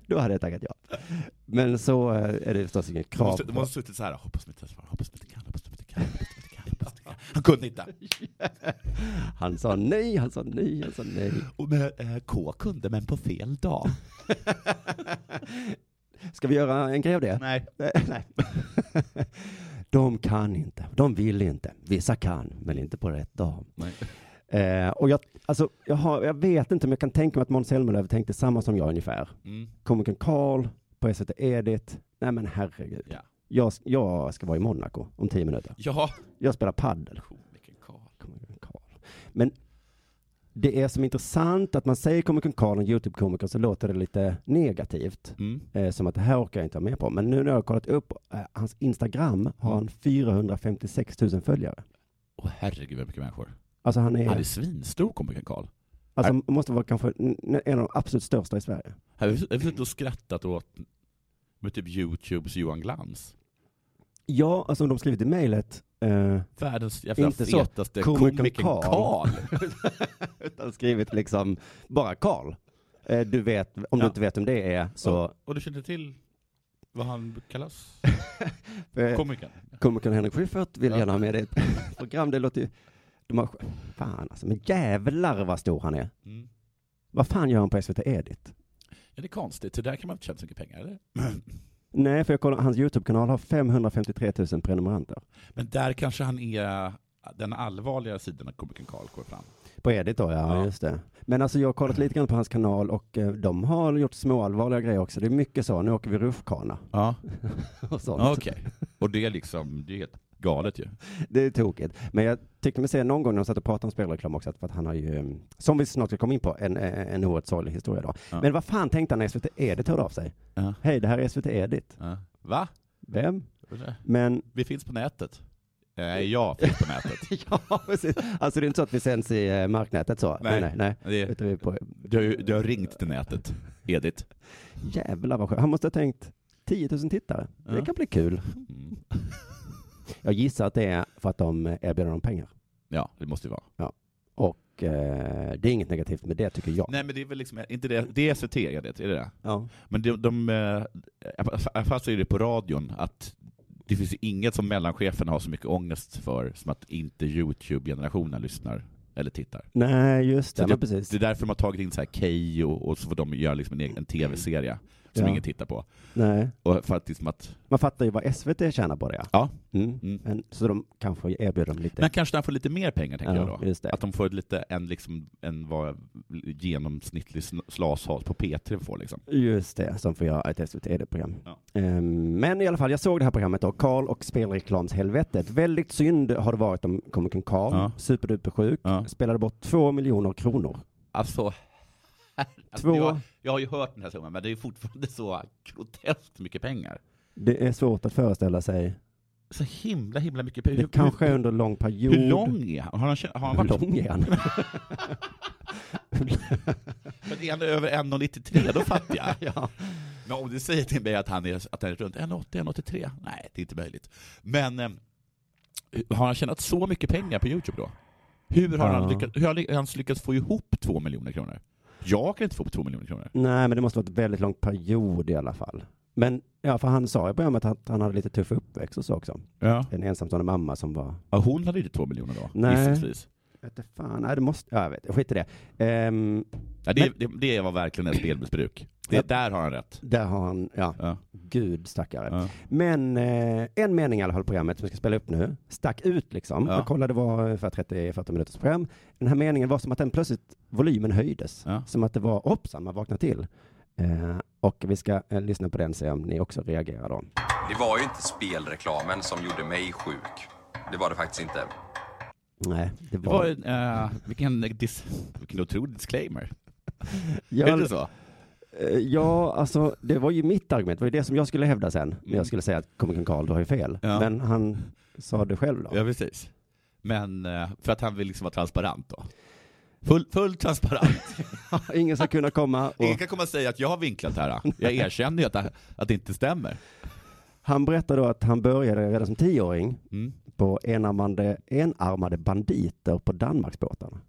Då hade jag tackat ja. Men så eh, är det förstås inget krav. måste, du måste suttit så här, hoppas de inte kan, hoppas de inte kan, hoppas de inte kan, hoppas de inte kan. Han kunde inte. Han sa nej, han sa nej, han sa nej. Och med, eh, K kunde, men på fel dag. Ska vi göra en grej av det? Nej. Nej. De kan inte, de vill inte. Vissa kan, men inte på rätt dag. Nej. Eh, och jag, alltså, jag, har, jag vet inte, men jag kan tänka mig att Måns Zelmerlöw tänkte samma som jag ungefär. Mm. Komikern Karl på SVT Edit. Nej men herregud. Ja. Jag, jag ska vara i Monaco om tio minuter. Ja. Jag spelar paddel. Komikern Karl. Komikern Karl. Men det är som intressant att man säger komikern Karl och YouTube-komiker så låter det lite negativt. Mm. Eh, som att det här orkar jag inte vara med på. Men nu när jag har kollat upp eh, hans Instagram har han 456 000 följare. Åh herregud vad mycket människor. Alltså han är, Han är svinstor komikern Karl. alltså måste vara kanske en av de absolut största i Sverige. Jag har har suttit och skrattat åt med typ Youtubes Johan Glans. Ja, alltså de skrivit i mejlet. Eh, Världens jävla Inte fetaste Komikern Karl. Utan skrivit liksom bara Karl. Eh, du vet, om du Ja. inte vet om det är så. Och, och du känner till vad han kallas? Eh, Komikern? Komikern Henrik Schyffert vill Ja. gärna ha med det i ett program. Det låter ju... De har, fan alltså, men jävlar vad stor han är. Mm. Vad fan gör han på SVT Edit? Ja, det är konstigt, så där kan man inte tjäna så mycket pengar, eller? Nej, för jag kollar, hans YouTube-kanal har 553 000 prenumeranter. Men där kanske han är den allvarliga sidan av komikern Karl går fram. På Edit då, ja, Ja. just det. Men alltså jag har kollat lite grann på hans kanal och eh, de har gjort små allvarliga grejer också. Det är mycket så, nu åker vi rutschkana Ja, och sånt. okej. Och det är liksom, det är helt galet ju. Det är tokigt. Men jag tyckte mig se någon gång när de satt och pratade om spelreklam också, för att han har ju, eh, som vi snart ska komma in på, en, eh, en oerhört sorglig historia då. Ja. Men vad fan tänkte han när SVT Edit hörde av sig? Ja. Hej, det här är SVT Edit. Ja. Va? Vem? Men Vi finns på nätet. Nej, jag finns på nätet. ja, precis. Alltså det är inte så att vi sänds i eh, marknätet så? Nej. nej, nej. Det, vi är på, du, du har ringt till nätet, Edith. jävlar vad skönt. Han måste ha tänkt 10 000 tittare. Det kan bli kul. Mm. Jag gissar att det är för att de eh, erbjuder dem pengar. Ja, det måste ju vara. Och eh, det är inget negativt med det tycker jag. Nej, men det är väl liksom, inte det, det är Edith, är det det? Ja. Men de, de äh, fast är det på radion att det finns ju inget som mellancheferna har så mycket ångest för som att inte Youtube-generationen lyssnar eller tittar. Nej, just det. Men precis. Det är därför de har tagit in så här Keyyo och så får de göra liksom en egen tv-serie som Ja. ingen tittar på. Nej. Och för att liksom att, Man fattar ju vad SVT tjänar på det. Ja. ja, Mm. Mm. Men, så de kanske erbjuder dem lite. men kanske de får lite mer pengar tänker Ja, jag då. just det. Att de får lite en liksom, en vad genomsnittlig sn- slashas på P3 får liksom. Just det, som får göra ett SVT Edit-program. Ja. Ehm, men i alla fall, jag såg det här programmet då, Karl och spelreklamshelvetet. Väldigt synd har det varit om komikern Karl, Ja. superduper sjuk, Ja. spelade bort två miljoner kronor. Alltså, alltså Två- jag, jag har ju hört den här summan, men det är fortfarande så groteskt mycket pengar. Det är svårt att föreställa sig. Så himla, himla mycket pengar. Det kanske är under en lång period. Hur lång är han? Har han, har han Hur varit lång är han? Men är han över 1,93 då fattar jag. ja. Men om du säger till mig att han är, att han är runt 1,80, 1,83, nej det är inte möjligt. Men eh, har han tjänat så mycket pengar på Youtube då? Hur har, Ja. han, lyckats, hur har han lyckats få ihop två miljoner kronor? Jag kan inte få ihop två miljoner kronor. Nej, men det måste vara ett väldigt lång period i alla fall. Men ja, för han sa i programmet att han hade lite tuff uppväxt och så också. Ja. En ensamstående mamma som var... ja. Hon hade inte två miljoner då, Nej. gissningsvis. Vet inte fan, nej det måste, ja jag vet, skit i det. Ehm, Ja, det, det, det var verkligen ett spelmissbruk. Det, Ja. Där har han rätt. där har han, ja, Ja. gud stackare. Ja. Men eh, en mening i alla fall programmet som jag ska spela upp nu, stack ut liksom. Ja. Jag kollade, det var ungefär 30-40 minuters program. Den här meningen var som att den plötsligt, volymen höjdes. Ja. Som att det var, hoppsan, man vaknade till. Eh, och vi ska eh, lyssna på den och se om ni också reagerar då. Det var ju inte spelreklamen som gjorde mig sjuk. Det var det faktiskt inte. Nej, det Det var... var en, eh, vilken, dis, vilken otrolig disclaimer. Ja, Är det så? Eh, Ja, alltså det var ju mitt argument. Det var ju det som jag skulle hävda sen. När jag skulle säga att komikern Karl, du har ju fel. Ja. Men han sa det själv då. Ja, precis. Men eh, för att han vill liksom vara transparent då. Full, full transparent. Ingen ska kunna komma och... Ingen kan komma och säga att jag har vinklat här. Jag erkänner ju att, det- att det inte stämmer. Han berättade då att han började redan som tioåring Mm. På enarmade, enarmade banditer på Danmarksbåtarna.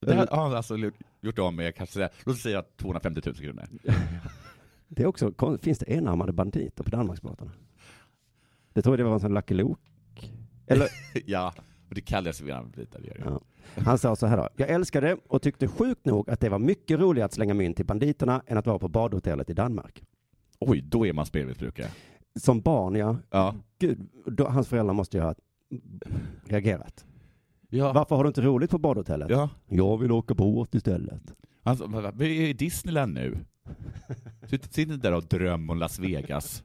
Det här har han alltså gjort av med, kanske, säga- låt oss säga 250 000 kronor. Det är också, finns det enarmade banditer på Danmarksbåtarna? Det tror jag det var en sån Lucky Luke. Eller, ja, och det. Det gör det. ja. Han sa så här då. Jag älskade och tyckte sjukt nog att det var mycket roligare att slänga mynt till banditerna än att vara på badhotellet i Danmark. Oj, då är man spelmissbrukare. Som barn, ja. Ja. Gud, då, hans föräldrar måste ju ha reagerat. Ja. Varför har du inte roligt på badhotellet? Ja. Jag vill åka båt istället. Alltså, vi är i Disneyland nu. Sitt inte där och dröm om Las Vegas.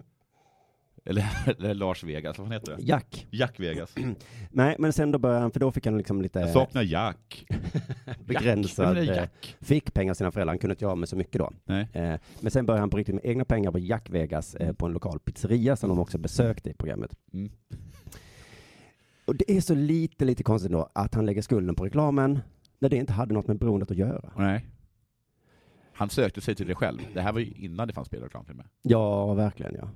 Eller, eller Lars Vegas, vad heter det? Jack. Jack Vegas. Nej, men sen då började han, för då fick han liksom lite Jag saknar Jack. begränsad Jack. Eh, Jack? fick pengar av sina föräldrar, han kunde inte göra med så mycket då. Nej. Eh, Men sen började han på riktigt med egna pengar på Jack Vegas eh, på en lokal pizzeria som de också besökte i programmet. Mm. Och det är så lite, lite konstigt då att han lägger skulden på reklamen när det inte hade något med beroendet att göra. Nej. Han sökte sig till det själv. Det här var ju innan det fanns spelreklamfilmer. Ja, verkligen ja.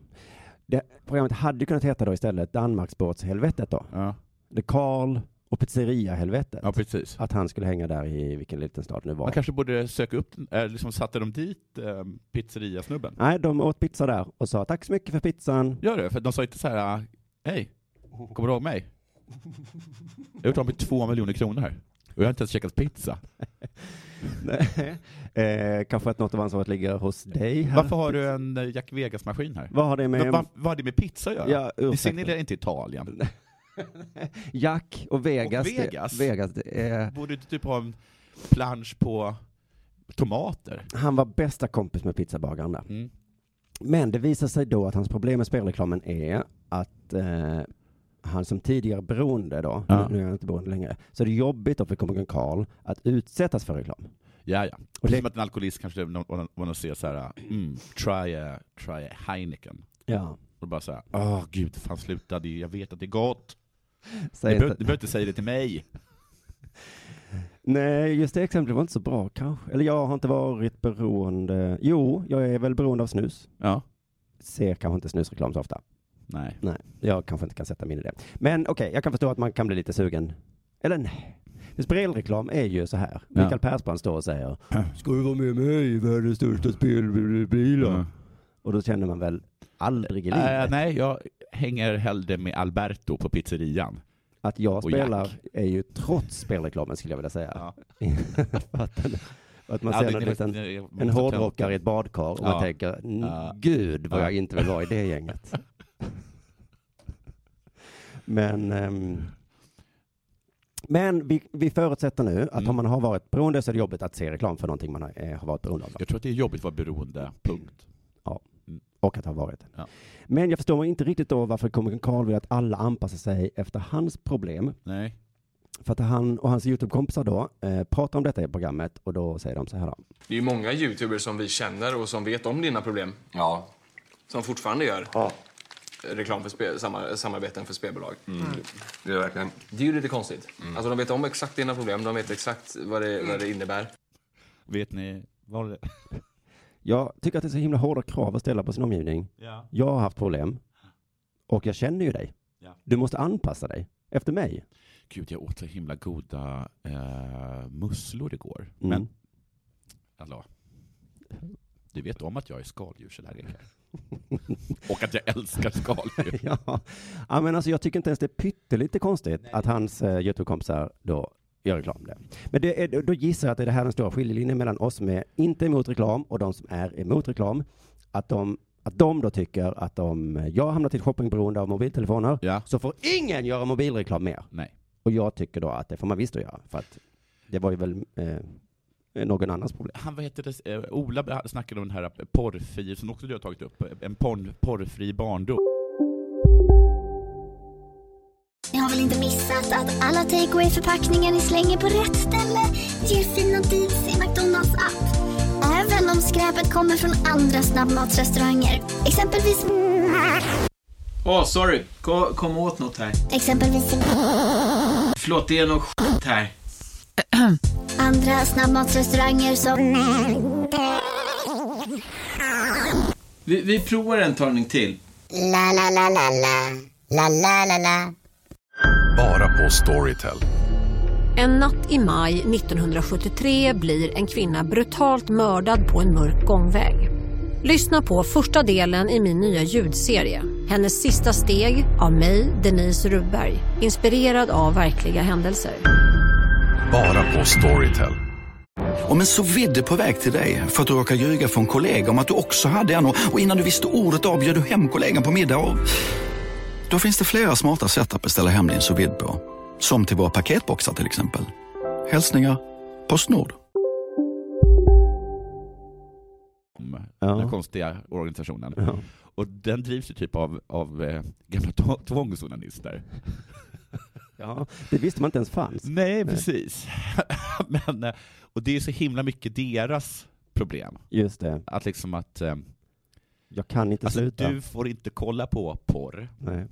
Det, programmet hade kunnat heta då istället Danmarksbåtshelvetet då. Ja. Det Karl och pizzeria-helvetet. Ja, precis. Att han skulle hänga där i vilken liten stad det nu var. Man kanske borde söka upp, eh, liksom satte de dit eh, pizzeriasnubben? Nej, de åt pizza där och sa tack så mycket för pizzan. Gör det, för de sa inte så här, hej, kommer du ihåg mig? Jag har gjort av med två miljoner kronor här. Och jag har inte ens käkat pizza. Nej. eh, kanske att något av ansvaret ligger hos dig här. Varför har du en eh, Jack Vegas-maskin här? Vad har det med- vad, vad har det med pizza att göra? Ja, ursäkta. signalerar inte Italien. Jack och Vegas. Och Vegas? Det, Vegas det är, Borde inte typ ha en plansch på tomater? han var bästa kompis med pizzabagaren där. Mm. Men det visar sig då att hans problem med spelreklamen är att eh, han som tidigare beroende då, Ja. nu är han inte beroende längre, så är det jobbigt då för komikern Karl att utsättas för reklam. Ja, ja. Och det- som att en alkoholist kanske någon ser så här, mm, try a, try a Heineken. Ja. Och bara så här, åh gud, fan sluta, det, jag vet att det är gott. Säg du behöver inte säga det till mig. Nej, just det exemplet var inte så bra kanske. Eller jag har inte varit beroende. Jo, jag är väl beroende av snus. Ja. Ser kanske inte snusreklam så ofta. Nej. Nej, jag kanske inte kan sätta mig in i det. Men okej, jag kan förstå att man kan bli lite sugen. Eller nej. Spelreklam är ju så här. Ja. Mikael Persbrandt står och säger Ska du vara med mig i världens största spelbilar? Mm. Och då känner man väl aldrig i livet Äh, nej, jag hänger hellre med Alberto på pizzerian. att jag spelar Jack. är ju trots spelreklamen skulle jag vilja säga. För att, att man Ja, ser det- en, det- en hårdrockare i ett badkar och man Ja. tänker, "Mm, Ja. gud vad Ja. jag inte vill vara i det gänget. Men, ehm, men vi, vi förutsätter nu att Mm. om man har varit beroende så är det jobbigt att se reklam för någonting man har, eh, har varit beroende av. Jag tror att det är jobbigt att vara beroende, punkt. Ja, Mm. och att ha varit det. Ja. Men jag förstår inte riktigt då varför komikern Karl vill att alla anpassar sig efter hans problem. Nej. För att han och hans YouTube-kompisar då eh, pratar om detta i programmet och då säger de så här då. Det är ju många youtubers som vi känner och som vet om dina problem. Ja. Som fortfarande gör reklam för spel, samar, samarbeten för spelbolag. Mm. Det är verkligen. Det är ju lite konstigt. Alltså de vet om exakt dina problem, de vet exakt vad det, vad det innebär. Vet ni vad det... Jag tycker att det är så himla hårda krav att ställa på sin omgivning. Ja. Jag har haft problem och jag känner ju dig. Ja. Du måste anpassa dig efter mig. Gud, jag åt så himla goda eh, musslor igår. Mm. Men, alltså, Du vet om att jag är skaldjursallergiker. Och att jag älskar skaldjur. ja. ja, men alltså jag tycker inte ens det är pyttelite konstigt att hans eh, Youtube-kompisar då gör reklam det. Men det är, då gissar jag att det är det här den stora skiljelinjen mellan oss som är inte emot reklam och de som är emot reklam. Att de, att de då tycker att om jag hamnar till shoppingberoende av mobiltelefoner så får ingen göra mobilreklam mer. Nej. Och jag tycker då att det får man visst att göra. För att det var ju väl eh, någon annans problem. Han, vad heter det, eh, Ola snackade om den här porrfri, som också du har tagit upp, en porr, porrfri barndom. Ni har väl inte missat att alla takeaway förpackningar ni slänger på rätt ställe ger fina deals i McDonalds app. Även om skräpet kommer från andra snabbmatsrestauranger. Exempelvis... Åh, oh, sorry. Kom, kom åt något här. Exempelvis... Förlåt, det är något skit här. Andra snabbmatsrestauranger som... Vi, vi provar en talning till. La, la, la, la, la. La, la, la, la. Bara på Storytel. En natt i maj 1973 blir en kvinna brutalt mördad på en mörk gångväg. Lyssna på första delen i min nya ljudserie. Hennes sista steg av mig, Denise Rubberg. Inspirerad av verkliga händelser. Bara på Storytel. Om en så vidde på väg till dig för att du råkar ljuga från kollega om att du också hade en och innan du visste ordet av du hem kollegan på middag och... Då finns det flera smarta sätt att beställa hem din sous på. Som till våra paketboxar till exempel. Hälsningar Postnord. Den konstiga organisationen. Ja. Och den drivs ju typ av, av eh, gamla tvångsonanister. Ja, det visste man inte ens fanns. Nej, precis. Men, eh, och det är så himla mycket deras problem. Just det. Att liksom att... eh, Jag kan inte alltså, sluta. du får inte kolla på porr. Nej.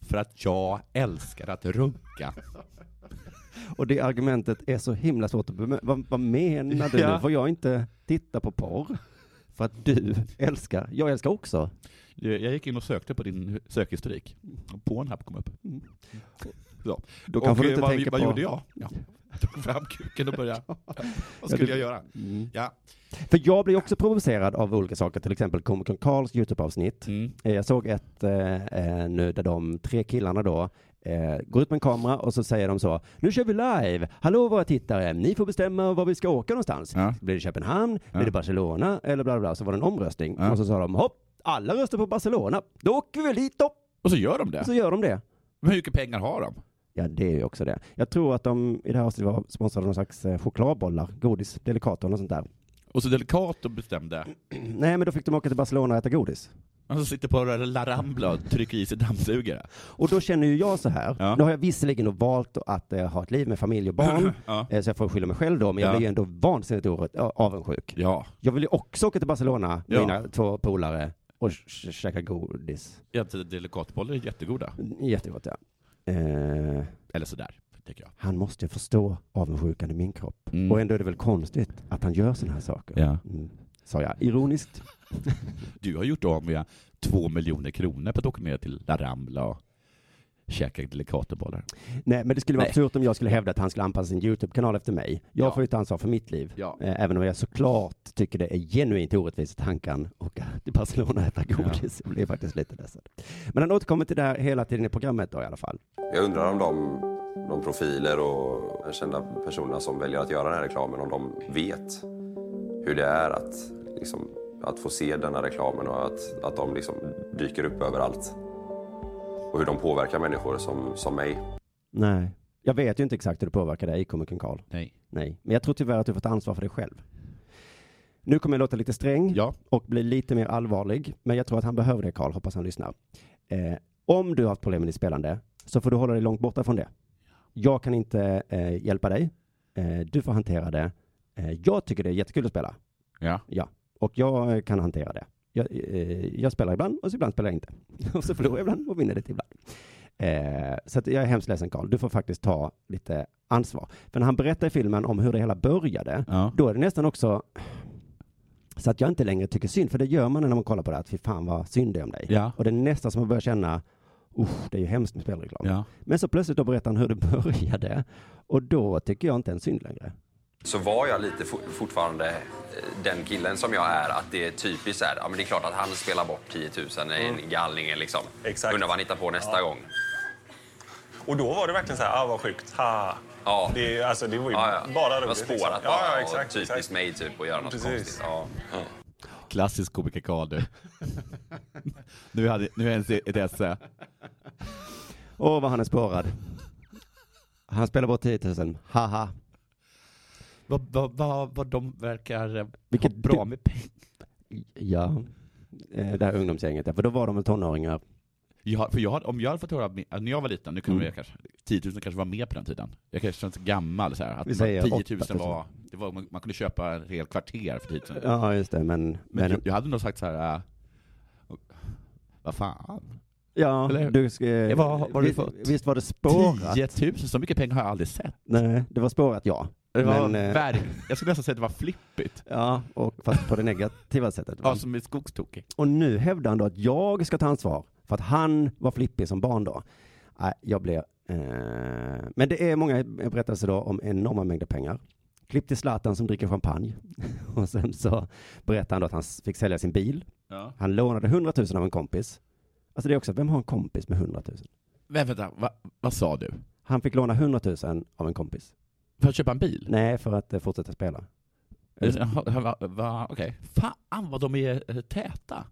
För att jag älskar att runka. Och det argumentet är så himla svårt att bemöta. Vad, vad menar du Ja. nu? Får jag inte titta på porr? För att du älskar. Jag älskar också. Jag gick in och sökte på din sökhistorik. Pornhub kom upp. Ja. Då och kanske du eh, inte vad, tänker vad på- gjorde jag? Ja. Tog fram kuken och började... Vad skulle du- jag göra? Mm. Ja. För jag blir också provocerad av olika saker, till exempel komikern Karls Youtube-avsnitt. Mm. Eh, Jag såg ett eh, eh, nu där de tre killarna då eh, går ut med en kamera och så säger de så, nu kör vi live, hallå våra tittare, ni får bestämma var vi ska åka någonstans. Blir det Köpenhamn, blir det Barcelona eller bla bla bla, så var det en omröstning. Och så sa de, hopp, alla röstar på Barcelona, då åker vi väl dit då. Och så gör de det? Så gör de det. Men hur mycket pengar har de? Ja, det är ju också det. Jag tror att de i det här avsnittet var sponsrade av någon slags eh, chokladbollar, godis, Delicato och sånt där. Och så Delicato bestämde. Nej, men då fick de åka till Barcelona och äta godis. Han som sitter på La Rambla och trycker i sig dammsugare. Och då känner ju jag så här, Ja. nu har jag visserligen valt att eh, ha ett liv med familj och barn, Ja. eh, så jag får skylla mig själv då, men jag Ja. blir ju ändå vansinnigt avundsjuk. Ja. Jag vill ju också åka till Barcelona med mina två polare och käka godis. Ja, Delicatobollar är jättegoda. Jättegott ja. Eh, Eller sådär, tycker jag. han måste förstå avundsjukan i min kropp. Mm. Och ändå är det väl konstigt att han gör sådana här saker. Ja. Mm. Sa jag ironiskt. Du har gjort av med två miljoner kronor på att åka ner till La Rambla och käka Delicatobollar. Nej, men det skulle vara absurt om jag skulle hävda att han skulle anpassa sin YouTube-kanal efter mig. Jag Ja. får ju ta ansvar för mitt liv. Ja. Eh, Även om jag såklart tycker det är genuint orättvist att han kan åka till Barcelona och äta godis. Jag blir faktiskt lite ledsen. Men han återkommer till det här hela tiden i programmet då i alla fall. Jag undrar om de, de profiler och kända personerna som väljer att göra den här reklamen, om de vet hur det är att, liksom, att få se denna reklamen och att, att de liksom dyker upp överallt. Och hur de påverkar människor som, som mig. Nej, jag vet ju inte exakt hur det påverkar dig, komikern Karl. Nej. Nej, men jag tror tyvärr att du får ta ansvar för dig själv. Nu kommer jag låta lite sträng Ja. och bli lite mer allvarlig, men jag tror att han behöver det, Karl. Hoppas han lyssnar. Eh, om du har haft problem med ditt spelande så får du hålla dig långt borta från det. Jag kan inte eh, hjälpa dig. Eh, du får hantera det. Eh, jag tycker det är jättekul att spela. Ja. Ja, och jag kan hantera det. Jag, eh, jag spelar ibland och så ibland spelar jag inte. Och så förlorar jag ibland och vinner lite ibland. Eh, så att jag är hemskt ledsen Karl, du får faktiskt ta lite ansvar. För när han berättar i filmen om hur det hela började, Ja. då är det nästan också så att jag inte längre tycker synd, för det gör man när man kollar på det, att fy fan vad synd det är om dig. Ja. Och det är nästan som man börjar känna, usch, det är ju hemskt med spelreklam. Ja. Men så plötsligt då berättar han hur det började, och då tycker jag inte ens synd längre. Så var jag lite fo- fortfarande eh, den killen som jag är. Att det är typiskt här, ja men det är klart att han spelar bort 10 000 i en galning liksom. Exakt. Undrar vad han hittar på nästa Ja. gång. Och då var det verkligen så här, ah, vad sjukt, ha. Ja. Det, alltså, det var ju Ja, ja. bara Det var roligt. spårat liksom. bara. Ja, ja, och exakt. typiskt exakt. mig typ att göra något Precis. konstigt. Ja. Klassisk komiker Karl du. nu, hade, nu är det ett esse. Åh, vad han är spårad. Han spelar bort 10 000. Haha. Vad, vad, vad, vad de verkar eh, Vilket ha bra du- med pengar. Ja, eh, det här ungdomsgänget, ja, för då var de väl tonåringar. Jag, för jag, om jag hade fått höra, att när jag var liten, nu kan Mm. jag kanske, 10 000 kanske var mer på den tiden. Jag kanske känns gammal så här, att Vi säger 10 000 8 000. var, det var, man man kunde köpa ett helt kvarter för 10 000. Ja, just det, men... Men, men jag, jag hade nog sagt så här, äh, vad fan? ja, Eller- du ska, Ja, vad har du visst, fått? visst var det spårat? 10 000, så mycket pengar har jag aldrig sett. Nej, det var spårat, ja. Det var Men, eh, verk, jag skulle nästan säga att det var flippigt. Ja, och fast på det negativa sättet. Ja, som är skogstokig. Och nu hävdar han då att jag ska ta ansvar för att han var flippig som barn då. Nej, jag blir... Eh, men det är många berättelser då om enorma mängder pengar. Klipp till Zlatan som dricker champagne. Och sen så berättar han då att han fick sälja sin bil. Ja. Han lånade 100 000 av en kompis. Alltså det är också, vem har en kompis med 100 000? Men vänta, va, vad sa du? Han fick låna 100 000 av en kompis. För att köpa en bil? Nej, för att eh, fortsätta spela. Okej. Fan vad de är eh, täta.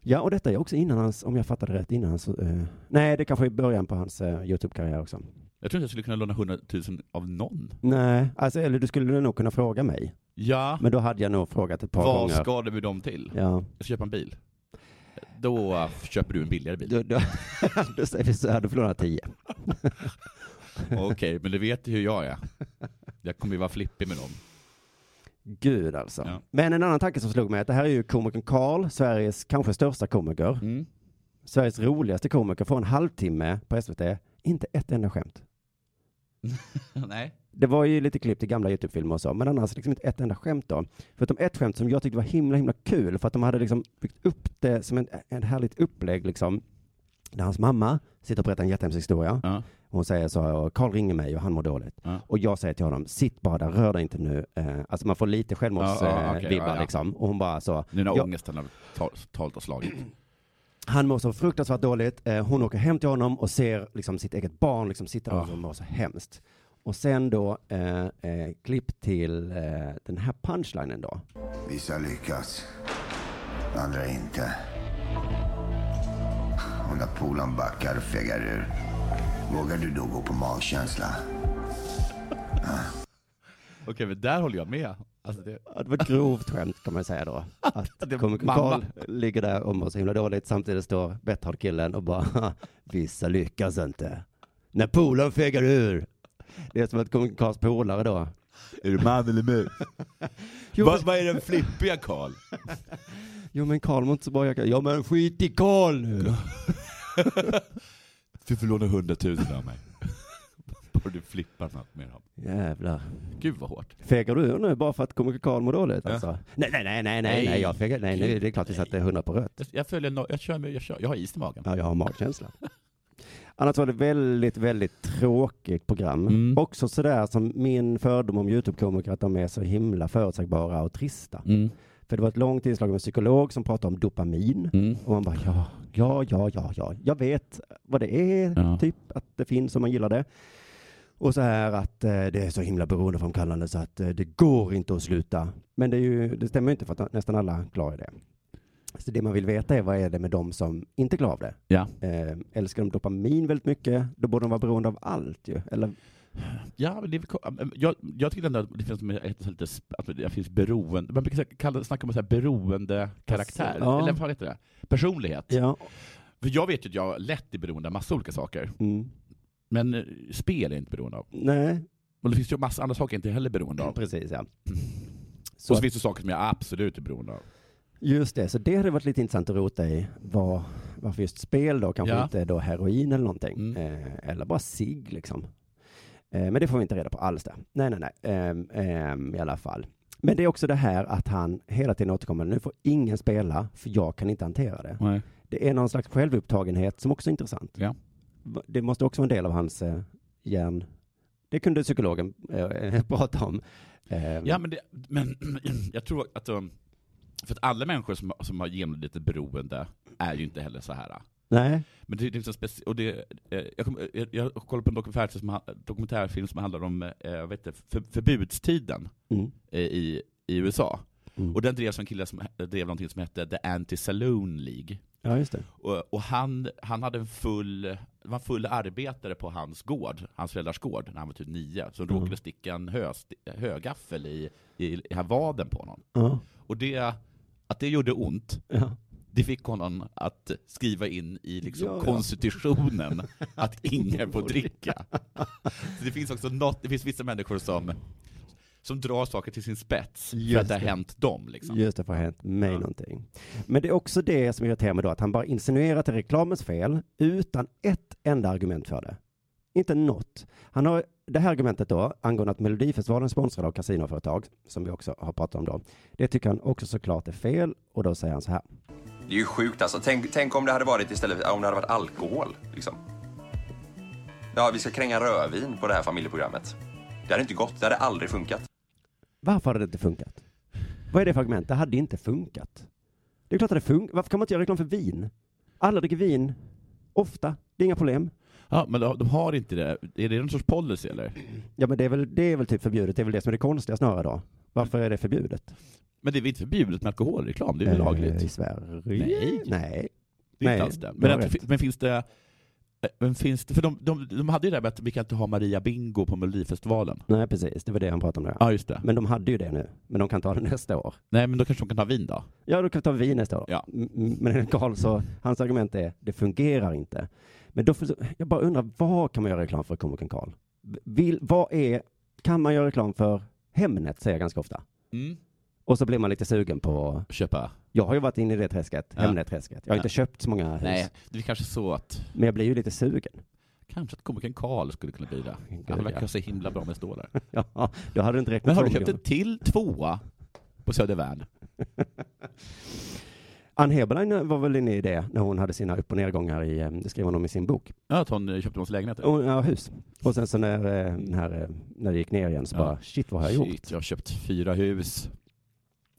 Ja, och detta är också innan hans, om jag fattade rätt, innan hans, eh, nej det kanske är början på hans eh, YouTube-karriär också. Jag tror inte jag skulle kunna låna 100 000 av någon. Nej, alltså eller du skulle nog kunna fråga mig. Ja. Men då hade jag nog frågat ett par Vad gånger. ska du med dem till? Ja. Jag ska köpa en bil. Då köper du en billigare bil. Då, då, då säger vi så här, du får låna 10. Okej, men du vet ju hur jag är. Jag kommer ju vara flippig med dem. Gud alltså. Ja. Men en annan tanke som slog mig, att det här är ju komikern Karl, Sveriges kanske största komiker. Mm. Sveriges roligaste komiker, får en halvtimme på SVT, inte ett enda skämt. Nej. Det var ju lite klipp till gamla YouTube-filmer och så, men annars liksom inte ett enda skämt då. Förutom ett skämt som jag tyckte var himla, himla kul, för att de hade liksom byggt upp det som en, en härligt upplägg liksom. Där hans mamma sitter och berättar en jättehemsk historia. Ja. Hon säger så, Karl ringer mig och han mår dåligt. Ja. Och jag säger till honom, sitt bara där, rör dig inte nu. Eh, alltså man får lite självmordsvibbar Ja, vibbar ja, ja. liksom. Och hon bara så, Nu när Ja. ångesten har tal- totalt har slagit. han mår så fruktansvärt dåligt. Eh, hon åker hem till honom och ser liksom sitt eget barn liksom sitta där Ja. och mår så hemskt. Och sen då eh, eh, klipp till eh, den här punchlinen då. Vissa lyckas, andra inte. Och när polaren backar och fegar ur, vågar du då gå på magkänsla? Okej, men där håller jag med. Alltså det... Det var ett grovt skämt kan man säga då. Att Det- komiker mamma. Karl ligger där och mår så himla dåligt. Samtidigt står Betthard-killen och bara, vissa lyckas inte. När polaren fegar ur. Det är som att komiker Karls polare då. Är du man eller mus? Vad men- är den flippiga Karl? Jo men Karl mår inte så bra. Jag kan... Ja men skit i Karl nu. Du får låna 100 000 av mig. Bara du flippar något med dem. Jävlar. Gud vad hårt. Fegar du ur nu bara för att komiker Karl mår dåligt Ja. alltså? Nej, nej, nej, nej, nej, nej, jag fegar, nej, nej, det är klart vi satte 100 på rött. Jag- Jag följer, no- jag kör, med- jag kör, jag har is i magen. Ja, jag har magkänsla. Annars var det väldigt, väldigt tråkigt program. Mm. Också sådär som min fördom om YouTube-komiker, att de är så himla förutsägbara och trista. Mm. För det var ett långt inslag med en psykolog som pratade om dopamin. Mm. Och man bara, ja, ja, ja, ja, ja, jag vet vad det är, Ja. typ, att det finns om man gillar det. Och så här att eh, det är så himla beroendeframkallande så att eh, det går inte att sluta. Men det, är ju, det stämmer ju inte för att nästan alla klarar det. Så det man vill veta är vad är det med de som inte klarar av det? Ja. Eh, älskar de dopamin väldigt mycket, då borde de vara beroende av allt ju. Eller, Ja, det jag, jag tycker ändå att det finns, ett, lite, att det finns beroende, man brukar kalla, snacka om så här beroende karaktär, ja. eller vad heter det? Personlighet. ja. För jag vet ju att jag lätt är beroende av massa olika saker, Mm. men eh, spel är inte beroende av. Nej, Och det finns ju massa andra saker jag inte heller är beroende av. precis ja. Så och så finns det saker som jag absolut är beroende av. Just det, så det hade varit lite intressant att rota i vad, varför just spel då, kanske Ja. inte då heroin eller någonting. Mm. Eh, eller bara sig liksom. Eh, men det får vi inte reda på alls där. Nej, nej, nej, Ehm, ehm, i alla fall. Men det är också det här att han hela tiden återkommer, nu får ingen spela, för jag kan inte hantera det. Nej. Det är någon slags självupptagenhet som också är intressant. Ja. Det måste också vara en del av hans eh, hjärn, Det kunde psykologen eh, prata om. Eh, Ja, men, det, men jag tror att, um, för att alla människor som, som har genomlidit ett beroende är ju inte heller så här. Nej. Men det, det är och det, eh, jag, kom, jag, jag kollade på en dokumentärfilm som, dokumentärfilm som handlar om eh, vet det, för, förbudstiden Mm. eh, i, i USA. Och den drevs av en kille som drev någonting som hette The Anti-Saloon League. Ja, just det. Och, och han, han hade en full, var full arbetare på hans gård, hans föräldrars gård, när han var typ nio, som Mm. råkade sticka en hö, högaffel i, i, i vaden på honom. Ja. Och det, att det gjorde ont, Ja. Det fick honom att skriva in i liksom Ja, ja. konstitutionen att ingen får dricka. Så det finns också något, det finns vissa människor som, som drar saker till sin spets för Just att det har hänt dem. Liksom. Just det, för det har hänt mig någonting. Men det är också det som irriterar mig då, att han bara insinuerar att är reklamens fel utan ett enda argument för det. Inte något. Han har det här argumentet då, angående att Melodifestivalen sponsrad av kasinoföretag, som vi också har pratat om då, det tycker han också såklart är fel och då säger han så här. Det är ju sjukt alltså. Tänk, tänk om det hade varit istället, om det hade varit alkohol. Liksom. Ja, vi ska kränga rödvin på det här familjeprogrammet. Det hade inte gått, det hade aldrig funkat. Varför hade det inte funkat? Vad är det för argument? Det hade inte funkat. Det är klart att det funkar. Varför kan man inte göra reklam för vin? Alla dricker vin, ofta. Det är inga problem. Ja, men de har inte det. Är det någon sorts policy eller? Ja, men det är väl, det är väl typ förbjudet. Det är väl det som är det konstiga snarare då. Varför är det förbjudet? Men det är väl inte förbjudet med alkoholreklam? Det är väl Eh, lagligt? I Sverige? Nej. Nej. Det är inte alls det. Men, rätt. men finns det... eh, Men finns det, för de, de, de hade ju det där med att vi kan inte ha Maria Bingo på Melodifestivalen. Nej, precis. Det var det han pratade om. där. Ja, just det. Men de hade ju det nu. Men de kan ta det nästa år. Nej, men då kanske de kan ha vin då? Ja, då kan vi ta vin nästa år. Ja. Men Karl, så hans argument är, det fungerar inte. Men då, jag bara undrar, vad kan man göra reklam för komikern Karl? Vill, vad är, kan man göra reklam för Hemnet, säger jag ganska ofta. Mm. Och så blir man lite sugen på... Köpa? Jag har ju varit inne i det träsket, Ja. Hemnet-träsket. Jag har Ja. inte köpt så många hus. Nej, det är kanske så att... Men jag blir ju lite sugen. Kanske att komikern Karl skulle kunna bli det. Gud, Han verkar ja. så himla bra med stålar. Ja, då hade det inte räckt Men har du köpt en till tvåa på Södervärn? Ann Heberlein var väl inne i det när hon hade sina upp och nedgångar i, eh, det skrev hon om i sin bok. Ja, att hon eh, köpte lägenheter? Och, ja, hus. Och sen så när, eh, eh, när det gick ner igen så Ja. bara, shit vad har jag gjort? Shit, jag har köpt fyra hus.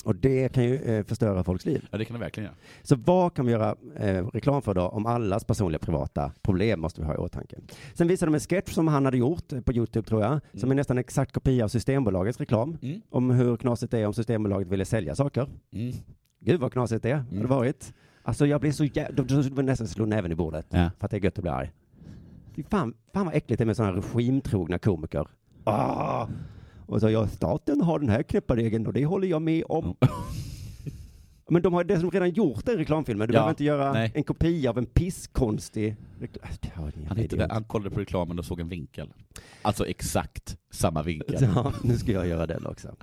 Och det kan ju eh, förstöra folks liv. Ja, det kan det verkligen göra. Så vad kan vi göra eh, reklam för då om allas personliga privata problem måste vi ha i åtanke. Sen visade de en sketch som han hade gjort eh, på Youtube tror jag, som är nästan exakt kopia av Systembolagets reklam. Mm. Om hur knasigt det är om Systembolaget ville sälja saker. Mm. Gud vad knasigt det har det varit. Alltså jag blir så jävla, de de nästan slå näven i bordet Ja. för att det är gött att bli arg. Fan, fan vad äckligt det är med sådana regimtrogna komiker. Ah! Och så, ja, staten har den här knäpparegeln och det håller jag med om. Men de har dessutom redan gjort den reklamfilmen. Du Ja, behöver inte göra nej. en kopia av en pisskonstig reklam. Han, hittade, han kollade på reklamen och såg en vinkel. Alltså exakt samma vinkel. Ja, nu ska jag göra den också.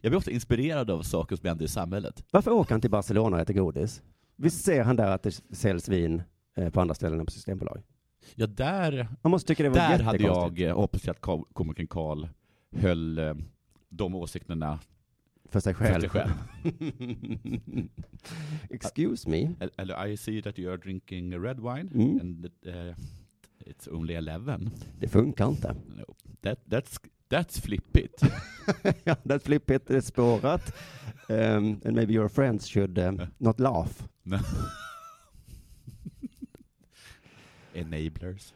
Jag blir ofta inspirerad av saker som händer i samhället. Varför åker han till Barcelona och äter godis? Visst ser han där att det säljs vin eh, på andra ställen än på Systembolag? Ja, där, måste tycka det var där hade jag eh, hoppats att kom- komikern Karl höll eh, de åsikterna För sig för själv. sig själv. Excuse me. Eller- I see that you are drinking red wine Mm. and uh, it's only 11. Det funkar inte. No, that, that's, that's flippigt. ja, that flip it är spårat. Um, and maybe your friends should um, not laugh. Enablers.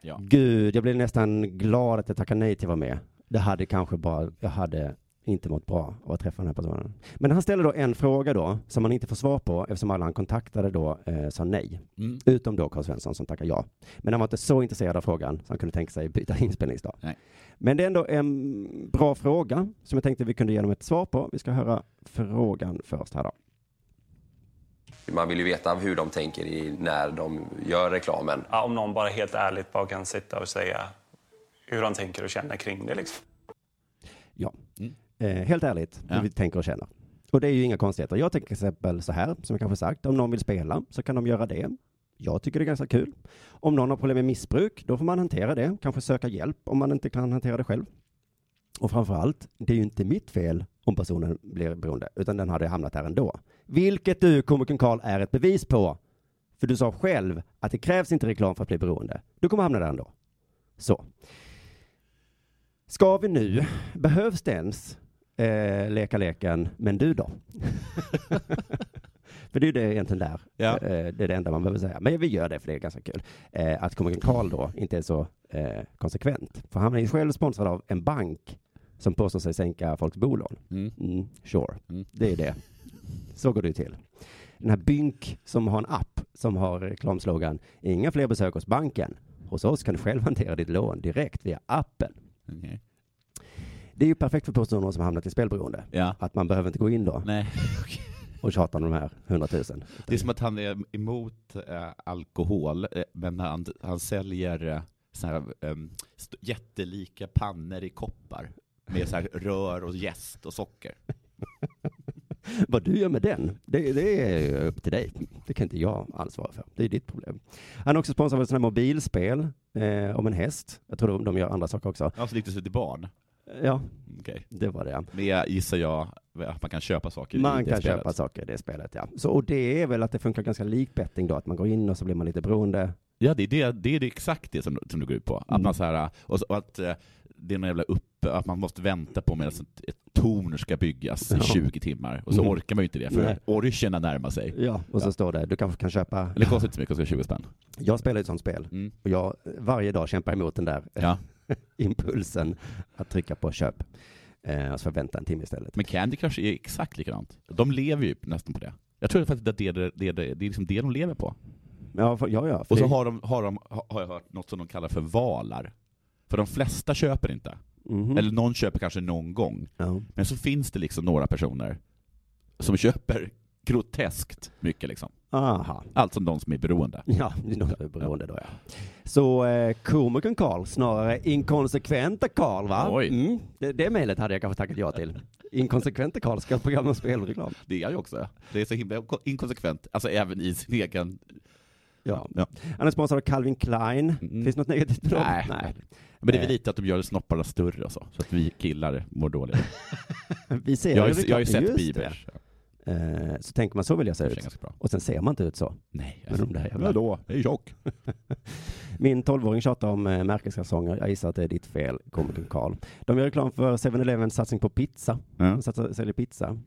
Ja. Gud, jag blev nästan glad att jag tackade nej till att vara med. Det hade kanske bara, jag hade inte mått bra av att träffa den här personen. Men han ställde då en fråga då, som han inte får svar på, eftersom alla han kontaktade då eh, sa nej. Mm. Utom då Karl Svensson som tackar ja. Men han var inte så intresserad av frågan, så han kunde tänka sig byta inspelningsdag. Nej. Men det är ändå en bra fråga, som jag tänkte vi kunde ge dem ett svar på. Vi ska höra frågan först här då. Man vill ju veta hur de tänker i, när de gör reklamen. Ja, om någon bara helt ärligt bara kan sitta och säga hur de tänker och känner kring det. Liksom. Ja, Mm. eh, helt ärligt hur Ja. vi tänker och känner. Och det är ju inga konstigheter. Jag tänker till exempel så här, som jag kanske sagt, om någon vill spela så kan de göra det. Jag tycker det är ganska kul. Om någon har problem med missbruk, då får man hantera det, kanske söka hjälp om man inte kan hantera det själv. Och framför allt, det är ju inte mitt fel om personen blir beroende, utan den hade hamnat där ändå. Vilket du, komikern Karl, är ett bevis på. För du sa själv att det krävs inte reklam för att bli beroende. Du kommer hamna där ändå. Så. Ska vi nu, behövs det ens eh, leka leken, men du då? för det är ju det egentligen där. Ja. Eh, det är det enda man behöver säga. Men vi gör det för det är ganska kul. Eh, att komikern Karl då inte är så eh, konsekvent. För han är ju själv sponsrad av en bank som påstår sig sänka folks bolån. Mm, sure, det är det. Så går det ju till. Den här Bynk som har en app som har reklamslogan Inga fler besök hos banken. Hos oss kan du själv hantera ditt lån direkt via appen. Okej. Det är ju perfekt för personer som hamnat i spelberoende. Ja. Att man behöver inte gå in då Nej. och tjata om de här hundratusen. Det är som att han är emot eh, alkohol, eh, men han, han säljer eh, så här, ehm, jättelika pannor i koppar med så här rör och jäst och socker. Vad du gör med den, det, det är upp till dig. Det kan inte jag ansvara för. Det är ditt problem. Han är också sponsrad av ett sånt här mobilspel eh, om en häst. Jag tror de, de gör andra saker också. Ja, så riktar sig till barn. Ja, Okej. det var det. Med, gissar jag, att man kan köpa saker i Man det kan spelet. köpa saker i det spelet, ja. Så, och det är väl att det funkar ganska likt betting då, att man går in och så blir man lite beroende. Ja, det är, det, det är det exakt det som, som det går ut på. Att Mm. man så här, och, och att eh, det är någon jävla upp, att man måste vänta på medan ett, ett torn ska byggas Ja. i 20 timmar. Och så Mm. orkar man ju inte det, för Nej. orcherna närmar sig. Ja, och så står det, du kanske kan köpa... Det kostar inte så mycket, det kostar 20 spänn. Jag spelar ett sånt spel Mm. och jag varje dag kämpar emot den där Ja. impulsen att trycka på köp. Eh, och så får jag vänta en timme istället. Men Candy Crush är exakt likadant. De lever ju nästan på det. Jag tror faktiskt att det är det, det, det, det är liksom det de lever på. Ja, för, ja, ja. För Och så har, de, har, de, har jag hört något som de kallar för valar. För de flesta köper inte. Mhm. Eller någon köper kanske någon gång. Ja. Men så finns det liksom några personer som köper groteskt mycket liksom. Aha. Allt som de som är beroende. Ja, det är nog beroende då ja. Så eh, komikern Karl, snarare inkonsekventa Karl va? Oj. Mm. Det, det mejlet hade jag kanske tackat ja till. Inkonsekventa Karl ska ha ett program om spelreklam. Det är jag ju också. Det är så himla inkonsekvent, alltså även i sin egen... Ja. Ja. Han är sponsrad av Calvin Klein. Finns det något negativt med? Nej. Nej. Men det är väl lite att de gör snopparna större och så, så att vi killar mår dåligt. Vi ser jag, har ju jag har ju sett Bibers. Eh, så tänker man så vill jag se Det ut. bra. Och sen ser man inte ut så. Nej, Men de där jävla... Vadå? Jag är tjock. Min 12-åring tjatar om eh, märkeskalsonger. Jag gissar att det är ditt fel, komikern Karl. De gör reklam för 7-Elevens satsning på pizza. Ja. De satsar, säljer pizza.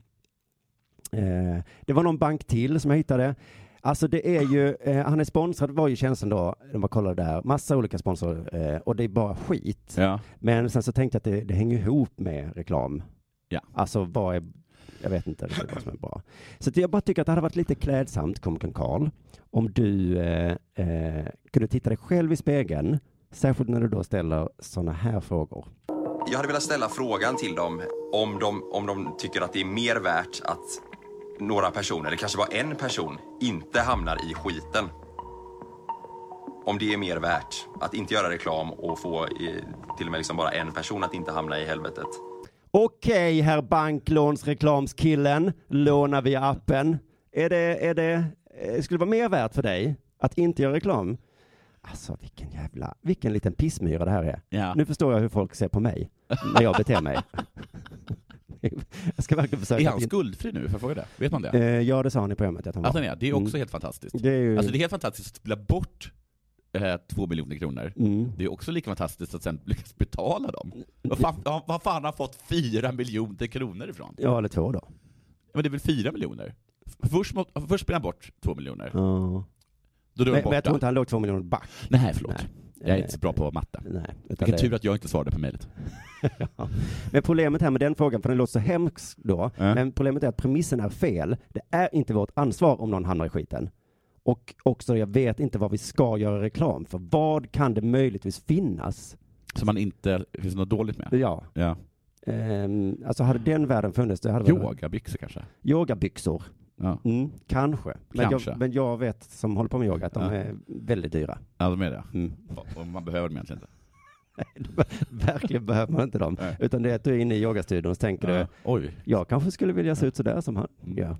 Eh, det var någon bank till som jag hittade. Alltså det är ju, eh, han är sponsrad var ju tjänsten då, de bara kollade där, massa olika sponsorer eh, och det är bara skit. Ja. Men sen så tänkte jag att det, det hänger ihop med reklam. Ja. Alltså vad är, jag vet inte riktigt vad som är bra. Så jag bara tycker att det hade varit lite klädsamt, komikern Karl, om du eh, eh, kunde titta dig själv i spegeln, särskilt när du då ställer sådana här frågor. Jag hade velat ställa frågan till dem om de, om de tycker att det är mer värt att några personer, eller kanske bara en person, inte hamnar i skiten. Om det är mer värt att inte göra reklam och få eh, till och med liksom bara en person att inte hamna i helvetet. Okej, herr banklånsreklamskillen, låna via appen. Är det, är det, eh, skulle det vara mer värt för dig att inte göra reklam? Alltså vilken jävla, vilken liten pissmyra det här är. Ja. Nu förstår jag hur folk ser på mig när jag beter mig. jag ska verkligen försöka. Är han skuldfri nu? Får jag fråga det? Vet man det? Eh, ja, det sa han i programmet att han var. Att han är. Det är också Mm. helt fantastiskt. Det är ju... Alltså det är helt fantastiskt att spela bort eh, två miljoner kronor. Mm. Det är också lika fantastiskt att sen lyckas betala dem. Vad fan, ja, vad fan har han fått fyra miljoner kronor ifrån? Ja, eller två då. Men det är väl fyra miljoner? Först, må, först spelar han bort två miljoner. Ja. Då är Men, borta. men jag tror inte han låg två miljoner back. Nej, förlåt. Nej. Jag är inte så bra på matte. Nej, Vilken det- tur att jag inte svarade på mejlet. Ja. Men problemet här med den frågan, för den låter så hemskt då, Ja. men problemet är att premissen är fel. Det är inte vårt ansvar om någon hamnar i skiten. Och också, jag vet inte vad vi ska göra reklam för. Vad kan det möjligtvis finnas? Som man inte, finns något dåligt med? Ja. Ja. Ehm, alltså hade den världen funnits, det hade Yogabyxor kanske? Yogabyxor. Ja. Mm, kanske. Men, Kanske. Jag, men jag vet, som håller på med yoga, att de Ja. är väldigt dyra. Ja, de är det. Mm. Och man behöver dem egentligen inte. Verkligen behöver man inte dem. Nej. Utan det är att du är inne i yogastudion och så tänker Ja. du, Oj. jag kanske skulle vilja se ut sådär som han Mm. gör.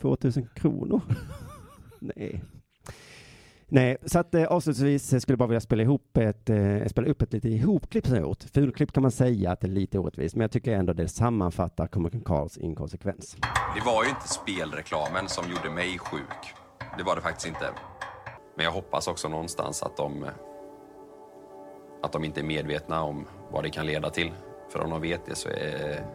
2000 kronor? Nej. Nej, så att eh, avslutningsvis eh, skulle jag bara vilja spela ihop ett, eh, spela upp ett litet ihopklipp som jag gjort. Fulklipp kan man säga att det är lite orättvist, men jag tycker ändå det sammanfattar komikern Karls inkonsekvens. Det var ju inte spelreklamen som gjorde mig sjuk. Det var det faktiskt inte. Men jag hoppas också någonstans att de, eh, att de inte är medvetna om vad det kan leda till. För om de vet det så är,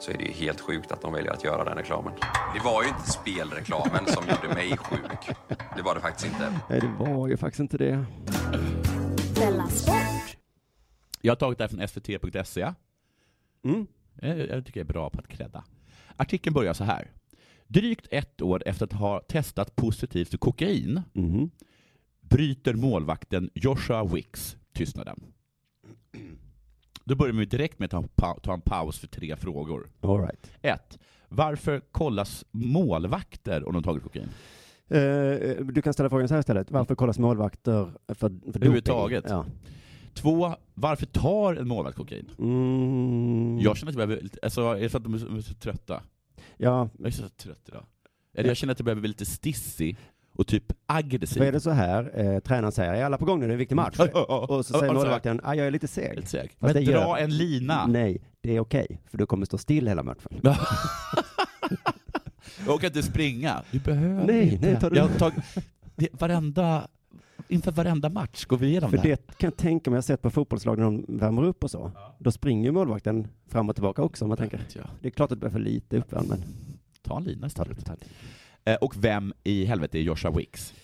så är det ju helt sjukt att de väljer att göra den reklamen. Det var ju inte spelreklamen som gjorde mig sjuk. Det var det faktiskt inte. Nej, det var ju faktiskt inte det. Jag har tagit det här från svt.se. Mm. Jag, jag tycker jag är bra på att credda. Artikeln börjar så här. Drygt ett år efter att ha testat positivt för kokain Mhm. bryter målvakten Joshua Wicks tystnaden. Då börjar vi direkt med att ta, ta en paus för tre frågor. All right. 1. Varför kollas målvakter om de tagit kokain? Eh, du kan ställa frågan så här istället. Varför kollas målvakter för, för doping? Överhuvudtaget. Ja. Två, varför tar en målvakt kokain? Mm. Jag känner att jag behöver, alltså, är det för att de är så, de är så trötta? Ja, Jag är så trött idag. Eller jag känner att jag behöver bli lite stissig och typ aggressiv. så är det så här. Eh, tränaren säger, är alla på gång nu, det är en viktig match. Ja, ja, ja. Och så Ja, säger ja, målvakten, ah, jag är lite seg. Lite seg. Men dra gör- en lina. Nej, det är okej, för du kommer stå still hela matchen. Jag orkar inte springa. Du behöver Nej, inte. nej, tar du- Jag tagit, det, varenda, inför varenda match går vi igenom För det här. det kan jag tänka mig, jag har sett på fotbollslag när de värmer upp och så. Då springer målvakten fram och tillbaka också. om Man tänker. Ja. Det är klart att det blir för lite uppvärmd, men Ta en lina istället. Eh, Och vem i helvete är Joshua Wicks?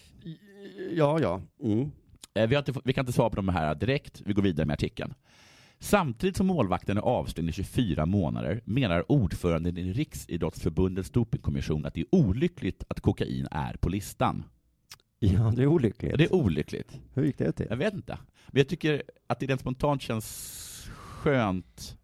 Ja, ja. Mm. Eh, Vi, inte, vi kan inte svara på de här direkt, vi går vidare med artikeln. Samtidigt som målvakten är avstängd i 24 månader menar ordföranden i Riksidrottsförbundets dopingkommission att det är olyckligt att kokain är på listan. Ja, det är olyckligt. Det är olyckligt. Hur gick det till? Jag vet inte. Men jag tycker att det rent spontant känns skönt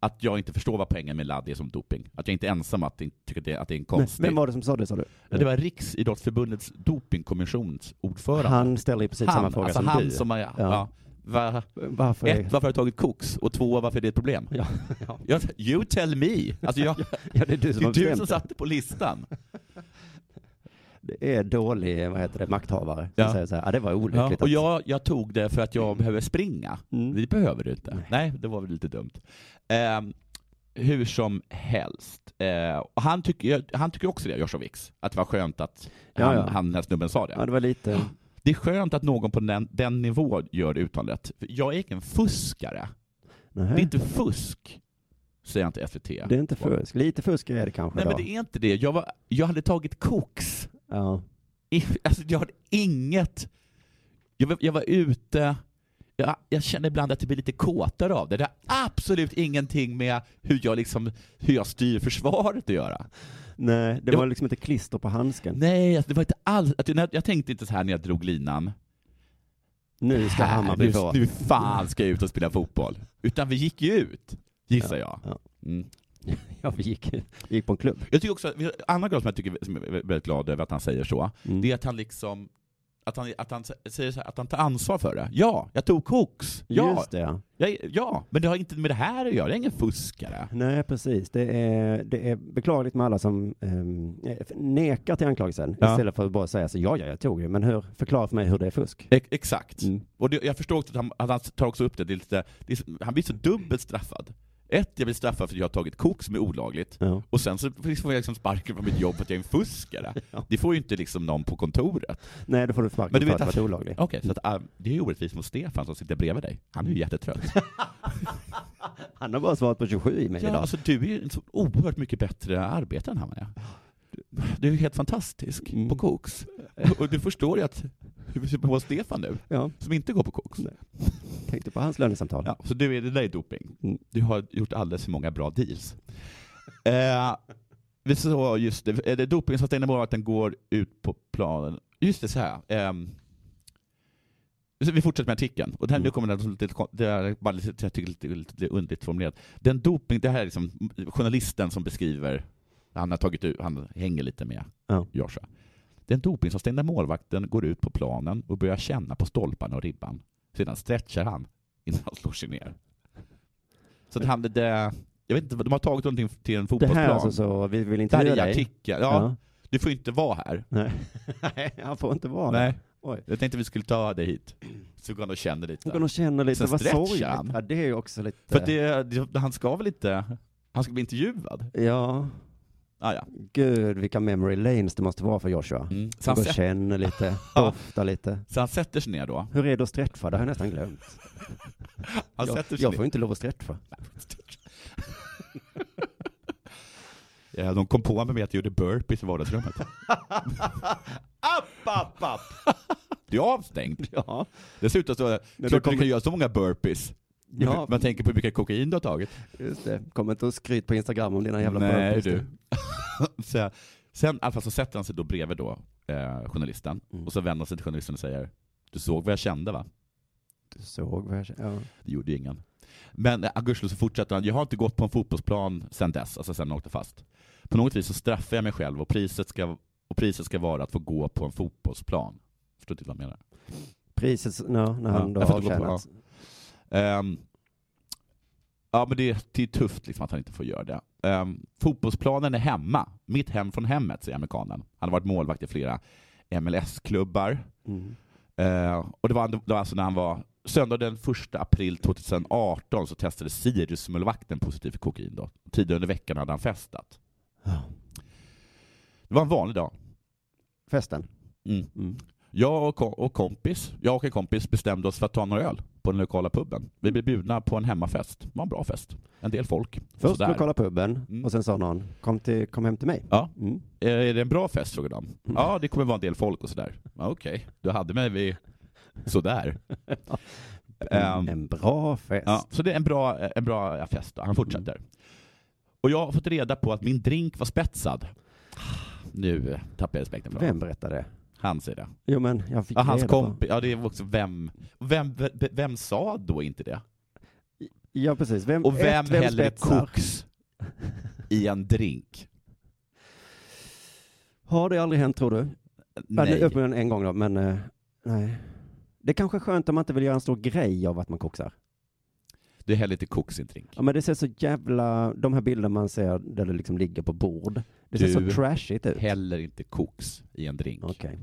att jag inte förstår vad poängen med ladd är som doping. Att jag inte är ensam att tycker att det, att det är en konstig... vem var det som sa det, sa du? Ja, Det var Riksidrottsförbundets dopingkommissions ordförande. Han ställer i princip han, samma fråga alltså som han du. Som är, Ja. ja. Va, Varför Ett, varför har du tagit koks? Och två, varför är det ett problem? Ja, ja. Ja, you tell me! Alltså jag, Ja, det är du som det är du som satte på listan. Det är dålig, vad heter det, makthavare. Ja. säger så här, ah, det var Ja, olyckligt. och att- jag, jag tog det för att jag behöver springa. Mm. Det behöver du inte. Nej, det var väl lite dumt. Ehm, hur som helst. Eh, och han, tycker, han tycker också det, Joshua Wicks, att det var skönt att Ja, han, ja. han, den här snubben sa det. Ja, det var lite... Det är skönt att någon på den, den nivån gör det uttalandet. Jag är ingen fuskare. Nej. Det är inte fusk, säger han till SVT. Det är inte fusk. Lite fusk är det kanske Nej, då. men det är inte det. Jag, var, jag hade tagit koks. Ja. I, alltså, jag hade inget... Jag jag var ute... Jag, jag känner ibland att det blir lite kåtare av det. Det har absolut ingenting med hur jag, liksom, hur jag styr försvaret att göra. Nej, det Det var liksom inte klister på handsken. Nej, alltså, det var inte alls... Jag, jag tänkte inte så här när jag drog linan. Nu ska Här, Hammarby nu, få. nu fan ska jag ut och spela fotboll. Utan vi gick ju ut, gissar jag. Ja. Mm. Ja, vi gick, vi gick på en klubb. Jag tycker också, en annan grej som jag tycker som jag är väldigt glad över att han säger så, Mm. det är att han liksom att han, att han säger här, att han tar ansvar för det. Ja, jag tog koks. Ja, Just det, ja. jag, ja, men det har inte med det här att göra. Jag är ingen fuskare. Nej, precis. Det är, det är beklagligt med alla som um, nekar till anklagelsen Ja. istället för att bara säga så ja, ja, jag tog det, men hur, förklara för mig hur det är fusk. E- exakt. Mm. Och det, jag förstår också att han, att han tar också upp det, det, lite, det är, han blir så dubbelt straffad. Ett, jag blir straffad för att jag har tagit koks som är olagligt, Ja. och sen så får jag liksom sparken från mitt jobb för att jag är en fuskare. Ja. Det får ju inte liksom någon på kontoret. Nej, då får du sparken Men du för att att- det var olagligt. Okej, så att, äh, det är ju orättvist mot Stefan som sitter bredvid dig. Han är ju jättetrött. Han har bara svarat på 27 i mig Ja, idag. alltså du är ju en så oerhört mycket bättre arbetare än han är. Du, är helt fantastisk Mm. på koks. Och du förstår ju att vi ser på Stefan nu, Ja, som inte går på koks. Nej. tänkte på hans lönesamtal. Ja, så du är, det där är doping. Mm. Du har gjort alldeles för många bra deals. Eh, vi så just det, är det doping som stänger målvakten går ut på planen. Just det, så här. så vi fortsätter med artikeln. Och det här, Mm. nu kommer det, lite, det är bara lite, jag tycker lite, lite, lite underligt formulerat. Den doping, det här är liksom journalisten som beskriver, han har tagit ut, han hänger lite med Ja. Joshua. Den dopingavstängda målvakten går ut på planen och börjar känna på stolparna och ribban. Sedan stretchar han innan han slår sig ner. Så att han, det, jag vet inte, de har tagit någonting till en Det fotbollsplan. här alltså så, vi vill det inte här är dig. artikeln. Ja, Du får inte vara här. Nej. Han får inte vara Nej. där. Oj. Jag tänkte vi skulle ta dig hit. Så går han och känner lite. Går och känner lite, Sen vad sorgligt. han. Ja, det är ju också lite... För det, det, han ska väl inte, han ska bli intervjuad? Ja. Ah, ja. Gud, vilka memory lanes det måste vara för Joshua. Mm. Så han känner lite, doftar lite. Så han sätter sig ner då. Hur är det att stretcha? Det har jag nästan glömt. Han jag, sätter sig jag ner. får inte lov att stretcha. Ja, de kom på mig med att jag gjorde burpees i vardagsrummet. App, app, app! Du är avstängd. Ja. Dessutom så, klart du kommer- kan göra så många burpees. Ja. Man tänker på hur mycket kokain du har tagit. Just det. Kom inte och skryt på Instagram om dina jävla Nej du. så, sen i alla fall så sätter han sig då bredvid då, eh, journalisten, Mm. och så vänder han sig till journalisten och säger Du såg vad jag kände va? Du såg vad jag kände? Ja. Det gjorde ju ingen. Men eh, så fortsätter han, jag har inte gått på en fotbollsplan sen dess, alltså sen jag åkte fast. På något vis så straffar jag mig själv och priset ska, och priset ska vara att få gå på en fotbollsplan. Förstår du vad jag menar? Priset, ja, när han då gå på- avtjänat. Ehm, ja, men det, det är tufft liksom att han inte får göra det. Ehm, fotbollsplanen är hemma. Mitt hem från hemmet, säger amerikanen. Han har varit målvakt i flera MLS-klubbar. Mm. Eh, och det var, det var alltså när han var Söndag den 1 april 2018 så testade Sirius-målvakten positiv för kokain. Då. Tidigare under veckan hade han festat. Det var en vanlig dag. Festen? Mm. Jag och, och kompis, jag och en kompis bestämde oss för att ta några öl på den lokala puben. Vi blev bjudna på en hemmafest. Det var en bra fest. En del folk. Först Sådär. lokala puben, Mm. och sen sa någon, kom, till, kom hem till mig. Ja. Mm. Eh, Är det en bra fest? frågade de. Ja, det kommer vara en del folk och sådär. Ja, Okej, du hade mig vid sådär. En, en bra fest. Ja, så det är en bra, en bra fest. Då. Han fortsätter. Och jag har fått reda på att min drink var spetsad. Nu eh, tappar jag respekten för Vem berättade det? Han säger det. Jo men jag fick Ja, hans kompis, ja det är också vem, vem, vem, vem sa då inte det? Ja precis. Vem, Och vem ett, vem häller spetsar? koks i en drink? Har det aldrig hänt tror du? Nej. Ja, uppenbarligen en gång då, men eh, nej. Det är kanske är skönt om man inte vill göra en stor grej av att man koksar. Det häller inte koks i en drink. Ja men det ser så jävla, de här bilderna man ser där det liksom ligger på bord. Det ser Du så trashigt ut. häller inte koks i en drink. Okej.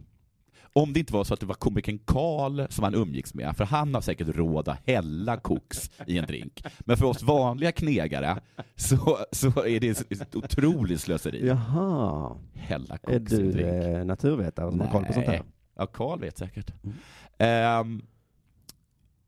Om det inte var så att det var komikern Karl som han umgicks med, för han har säkert råd att hälla koks i en drink. Men för oss vanliga knegare så, så är det ett otroligt slöseri. Jaha. Hälla Är koks i en du drink. eh, naturvetare som har koll på sånt här? Ja, Karl vet säkert. Ehm,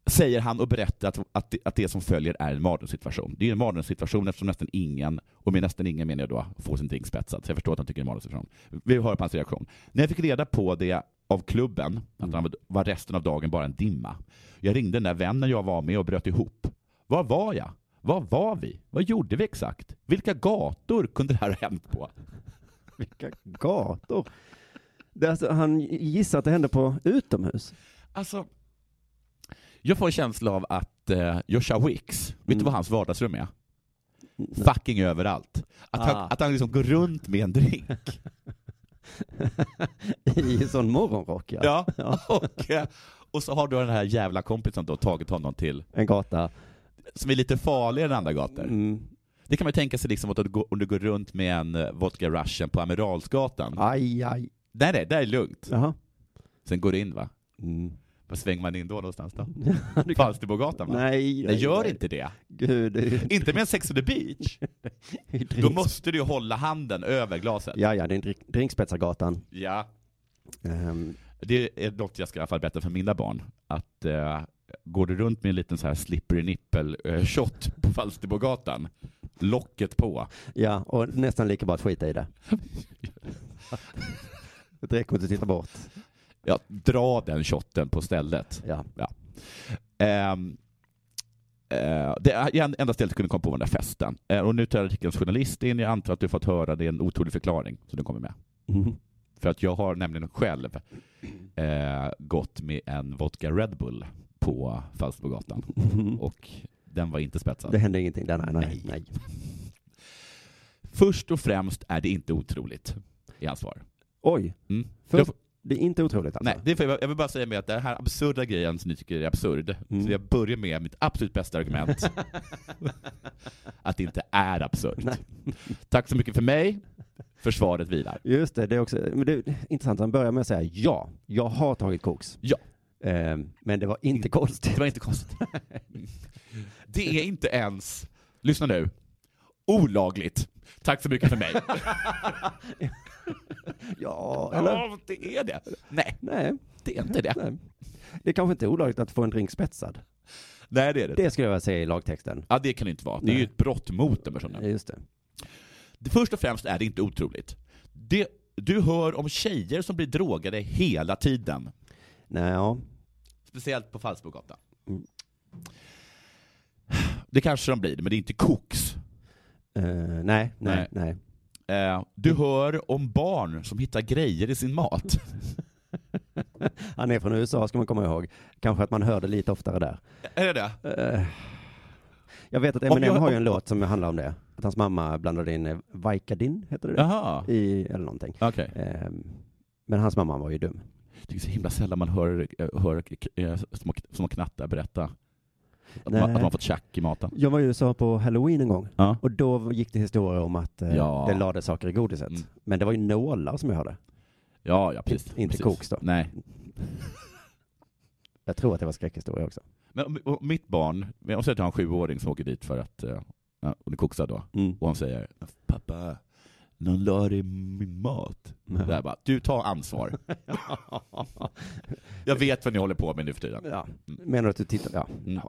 säger han och berättar att, att, det, att det som följer är en mardrömssituation. Det är en mardrömssituation eftersom nästan ingen, och med nästan ingen menar jag då, får sin drink spetsad. Så jag förstår att han tycker det är en mardrömssituation. Vi hör på hans reaktion. När jag fick reda på det av klubben, att han var resten av dagen bara en dimma. Jag ringde den där vännen jag var med och bröt ihop. Var var jag? Var var vi? Vad gjorde vi exakt? Vilka gator kunde det här ha hänt på? Vilka gator? Det alltså, han gissar att det hände på utomhus. Alltså, jag får en känsla av att eh, Joshua Wicks, vet du Mm. vad hans vardagsrum är? Fucking överallt. Att han, Ah. att han liksom går runt med en drink. I en sån morgonrock ja. Ja, Och, eh, och så har du den här jävla kompisen då tagit honom till En gata. som är lite farligare än andra gator. Mm. Det kan man ju tänka sig liksom att du går, om du går runt med en eh, vodka russian på Amiralsgatan. Aj, aj. Nej, nej, där är lugnt. Jaha. Sen går du in va? Mm. Var svänger man in då någonstans då? Falsterbogatan? Nej, Nej, gör nej. inte det. Gud, det Inte med en Sex on the beach. Då måste du ju hålla handen över glaset. Ja, ja, det är drink, drinkspetsargatan. Ja. Ehm, Det är något jag ska i alla fall berätta för mina barn. Att eh, går du runt med en liten så här slippery nipple eh, shot på Falsterbogatan, locket på. ja, och nästan lika bra att skita i det. Det räcker med att titta bort. Ja, dra den shotten på stället. Ja. Ja. Ehm, eh, det enda stället jag kunde komma på var den där festen. Eh, och nu tar artikelns journalist in. Jag antar att du fått höra det är en otrolig förklaring som du kommer med. Mhm. För att jag har nämligen själv eh, gått med en vodka Red Bull på Falsterbogatan. Och den var inte spetsad. Det hände ingenting där, nej, nej. nej. Först och främst är det inte otroligt, är hans svar. Oj. Mm. Får- det är inte otroligt alltså? Nej, det är för, jag vill bara säga med att det här absurda grejen som ni tycker är absurd, Mm. så jag börjar med mitt absolut bästa argument. att det inte är absurt. Tack så mycket för mig. Försvaret vilar. Just det, det är också men det är intressant. Han börjar med att säga ja, jag har tagit koks. Ja. Ehm, men det var inte konstigt. Det var inte konstigt. Det är inte ens, lyssna nu, olagligt. Tack så mycket för mig. ja, eller? Ja, det är det. Nej, Nej, det är inte det. nej. Det är kanske inte är olagligt att få en drink spetsad. Nej, det är det. Det skulle jag vilja säga i lagtexten. Ja, det kan det inte vara. Det är ju ett brott mot den personen. Just det. Det- Först och främst är det inte otroligt. Det, du hör om tjejer som blir drogade hela tiden. Nej, ja. Speciellt på Falsbogatan. Mm. Det kanske de blir, men det är inte koks. Eh, nej, nej, nej. Eh, du hör om barn som hittar grejer i sin mat. Han är från USA ska man komma ihåg. Kanske att man hör det lite oftare där. Är det det? Eh, jag vet att Eminem jag- har ju en låt som handlar om det. Att hans mamma blandade in eh, Vicodin, heter det det? Jaha. I, eller någonting. Eh, men hans mamma var ju dum. Det är så himla sällan man hör, hör små, små knattar berätta att man, att man fått tjack i maten. Jag var i USA på halloween en gång. Ja. Och då gick det historier om att eh, Ja. det lade saker i godiset. Mm. Men det var ju nålar som jag hörde. Ja, ja, precis. Inte precis. koks då. Nej. Jag tror att det var skräckhistoria också. Men mitt barn, om säger att jag har en sjuåring som åker dit för att eh, och det koksar då, Mm. och han säger pappa, någon la det i min mat. Ja. Där bara, du tar ansvar. jag vet vad ni håller på med nu för tiden. Ja. Menar du att du tittar? Ja. Mm.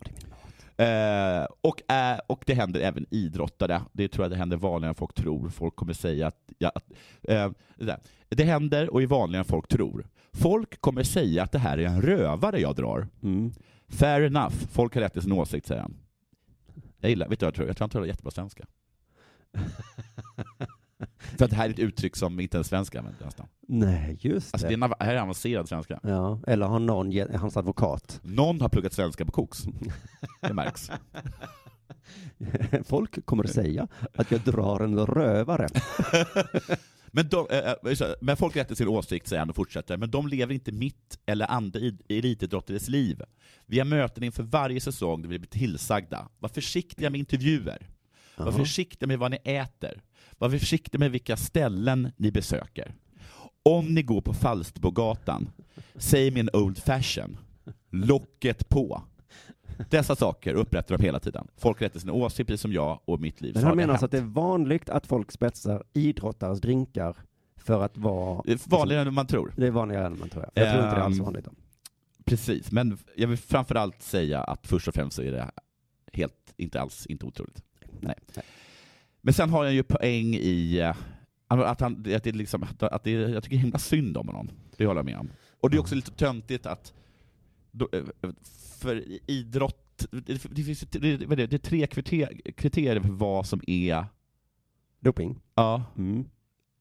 Eh, och, eh, och det händer även idrottare. Det tror jag det händer vanligare än folk tror. Folk kommer säga att... Ja, att eh, det, det händer och är vanligare än folk tror. Folk kommer säga att det här är en rövare jag drar. Mm. Fair enough. Folk har rätt till sin åsikt, säger han. Jag gillar, vet du vad jag tror? Jag tror han talar jättebra svenska. För att det här är ett uttryck som inte ens svenskar använder nästan. Nej, just Alltså det. det är, här är avancerad svenska. Ja, eller har någon, hans advokat. Någon har pluggat svenska på koks. Det märks. Folk kommer att säga att jag drar en rövare. Men, de, eh, eh, men folk har rätt till sin åsikt, säger han och fortsätter, men de lever inte mitt eller andra id- elitidrottares liv. Vi har möten inför varje säsong där vi blir tillsagda. Var försiktiga med intervjuer. Var försiktiga med vad ni äter. Var försiktiga med vilka ställen ni besöker. Om ni går på Falsterbogatan, säg en old fashion. Locket på. Dessa saker upprättar de hela tiden. Folk rättar sin åsikt precis som jag och mitt liv. Men han menar alltså att det är vanligt att folk spetsar idrottares drinkar för att vara... Det är vanligare än man tror. Det är vanligare än man tror. Jag, jag tror inte det är alls Ehm, vanligt. Då. Precis, men jag vill framförallt säga att först och främst så är det helt, inte alls, inte otroligt. Nej. Men sen har jag ju poäng i eh, att, han, att det är liksom, att det, jag tycker himla synd om honom. Det håller jag med om. Och det är också lite töntigt att, eh, för idrott, det, finns det, det, är tre kriterier för vad som är Doping? Ja. Mm.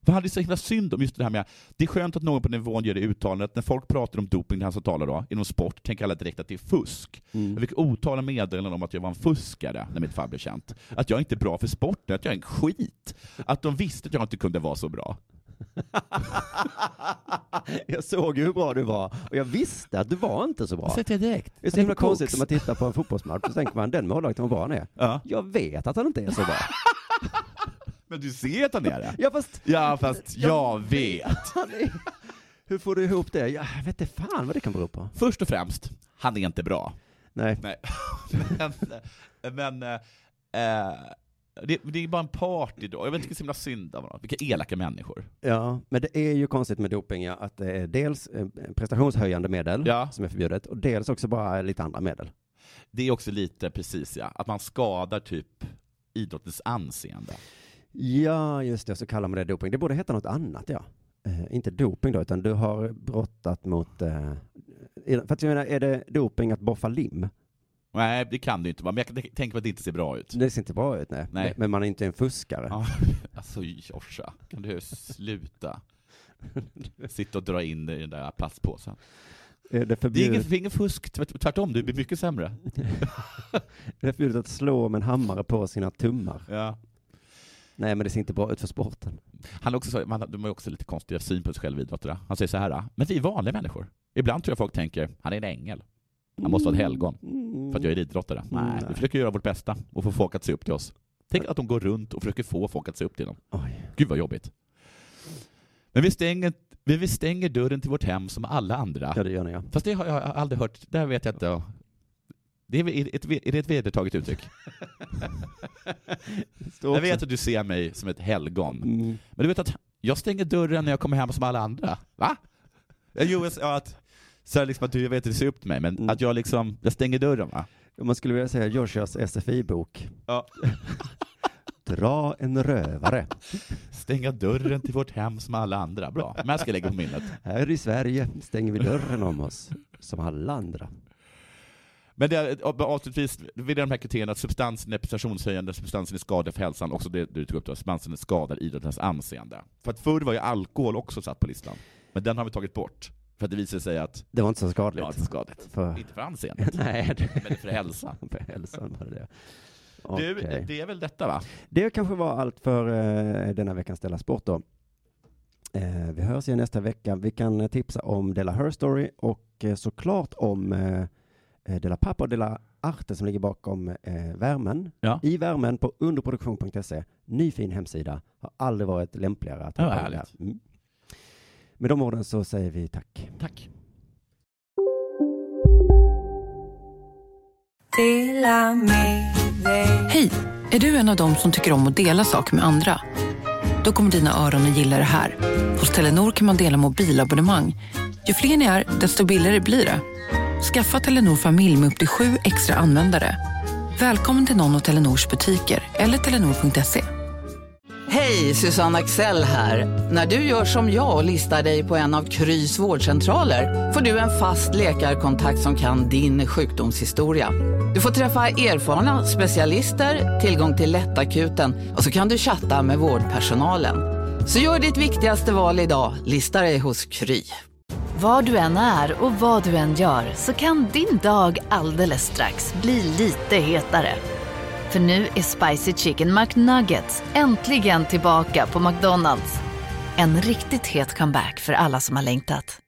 För han är så himla synd om just det här med, det är skönt att någon på nivån gör det uttalandet, när folk pratar om doping, det han som talar då, inom sport, tänker alla direkt att det är fusk. Mm. Jag fick otaliga meddelanden om att jag var en fuskare när mitt fall blev känt. Att jag inte är bra för sporten, att jag är en skit. Att de visste att jag inte kunde vara så bra. Jag såg ju hur bra du var och jag visste att du var inte så bra. Jag säger det direkt. Det är så himla konstigt när man tittar på en fotbollsmatch så tänker man den målvakten vad bra han är. Ja. Jag vet att han inte är så bra. Men du ser att han är det. Ja fast, Ja, fast jag vet. han är... Hur får du ihop det? Jag vet inte fan vad det kan bero på. Först och främst, han är inte bra. Nej. Nej. men men eh, eh, det, det är bara en party då. Jag vet inte, det är så himla synd av honom. Vilka elaka människor. Ja, men det är ju konstigt med doping ja, att det är dels eh, prestationshöjande medel Ja. som är förbjudet och dels också bara lite andra medel. Det är också lite precis ja, att man skadar typ idrottens anseende. Ja, just det, så kallar man det doping. Det borde heta något annat, ja. Eh, inte doping då, utan du har brottat mot... Eh, är- för att jag menar, är det doping att boffa lim? Nej, det kan det inte vara, men jag kan tänka mig att det inte ser bra ut. Det ser inte bra ut, nej. Nej. Men man är inte en fuskare. Ja, alltså Jorsa, kan du sluta? Sitta och dra in det i den där plastpåsen. Är det Det är inget, är inget fusk, tvärt- tvärtom, du blir mycket sämre. är det förbjudet att slå med en hammare på sina tummar? Ja. Nej, men det ser inte bra ut för sporten. Han också så, man, de har också lite konstiga syn på sig själva idrottare. Han säger så här, men vi är vanliga människor. Ibland tror jag folk tänker, han är en ängel. Han måste vara ett helgon. För att jag är idrottare. Nej, Mm, vi försöker göra vårt bästa och få folk att se upp till oss. Tänk att de går runt och försöker få folk att se upp till dem. Oj. Gud vad jobbigt. Men vi stänger, vi stänger dörren till vårt hem som alla andra. Ja, det gör ni ja. Fast det har jag aldrig hört, där vet jag inte. Det är, är, ett, är det ett vedertaget uttryck? jag vet att du ser mig som ett helgon, Mm. men du vet att jag stänger dörren när jag kommer hem som alla andra. Va? Jo, att, så liksom att du vet att du ser upp till mig, men Mm. att jag liksom, jag stänger dörren va? Man skulle vilja säga Joshias SFI-bok. Ja. Dra en rövare. Stänga dörren till vårt hem som alla andra. Bra, men jag ska lägga på minnet. Här i Sverige stänger vi dörren om oss, som alla andra. Men det är, avslutningsvis, vid de här kriterierna att substansen är prestationshöjande, substansen är skadlig för hälsan, också det du tog upp då, substansen skadar idrottens anseende. För att förr var ju alkohol också satt på listan, men den har vi tagit bort. För att det visade sig att Det var inte så skadligt. det var inte skadligt. För- Inte för anseendet, Nej, det- men för hälsan. För hälsan var det det. Du, det är väl detta va? Det kanske var allt för eh, denna veckans Della Sport då. Eh, vi hörs igen nästa vecka. Vi kan eh, tipsa om Della Her Story och eh, såklart om eh, eh, Della Pappa och Della Arte som ligger bakom eh, värmen. Ja. I värmen på underproduktion.se. Ny fin hemsida. Har aldrig varit lämpligare att Ja, ha där. Mm. Med de orden så säger vi tack. Tack. Hej! Är du en av dem som tycker om att dela saker med andra? Då kommer dina öron att gilla det här. Hos Telenor kan man dela mobilabonnemang. Ju fler ni är, desto billigare blir det. Skaffa Telenor familj med upp till sju extra användare. Välkommen till någon av Telenors butiker eller telenor.se. Hej, Susanne Axel här. När du gör som jag och listar dig på en av Krys vårdcentraler får du en fast läkarkontakt som kan din sjukdomshistoria. Du får träffa erfarna specialister, tillgång till lättakuten och så kan du chatta med vårdpersonalen. Så gör ditt viktigaste val idag, lista dig hos Kry. Var du än är och vad du än gör så kan din dag alldeles strax bli lite hetare. För nu är Spicy Chicken McNuggets äntligen tillbaka på McDonalds. En riktigt het comeback för alla som har längtat.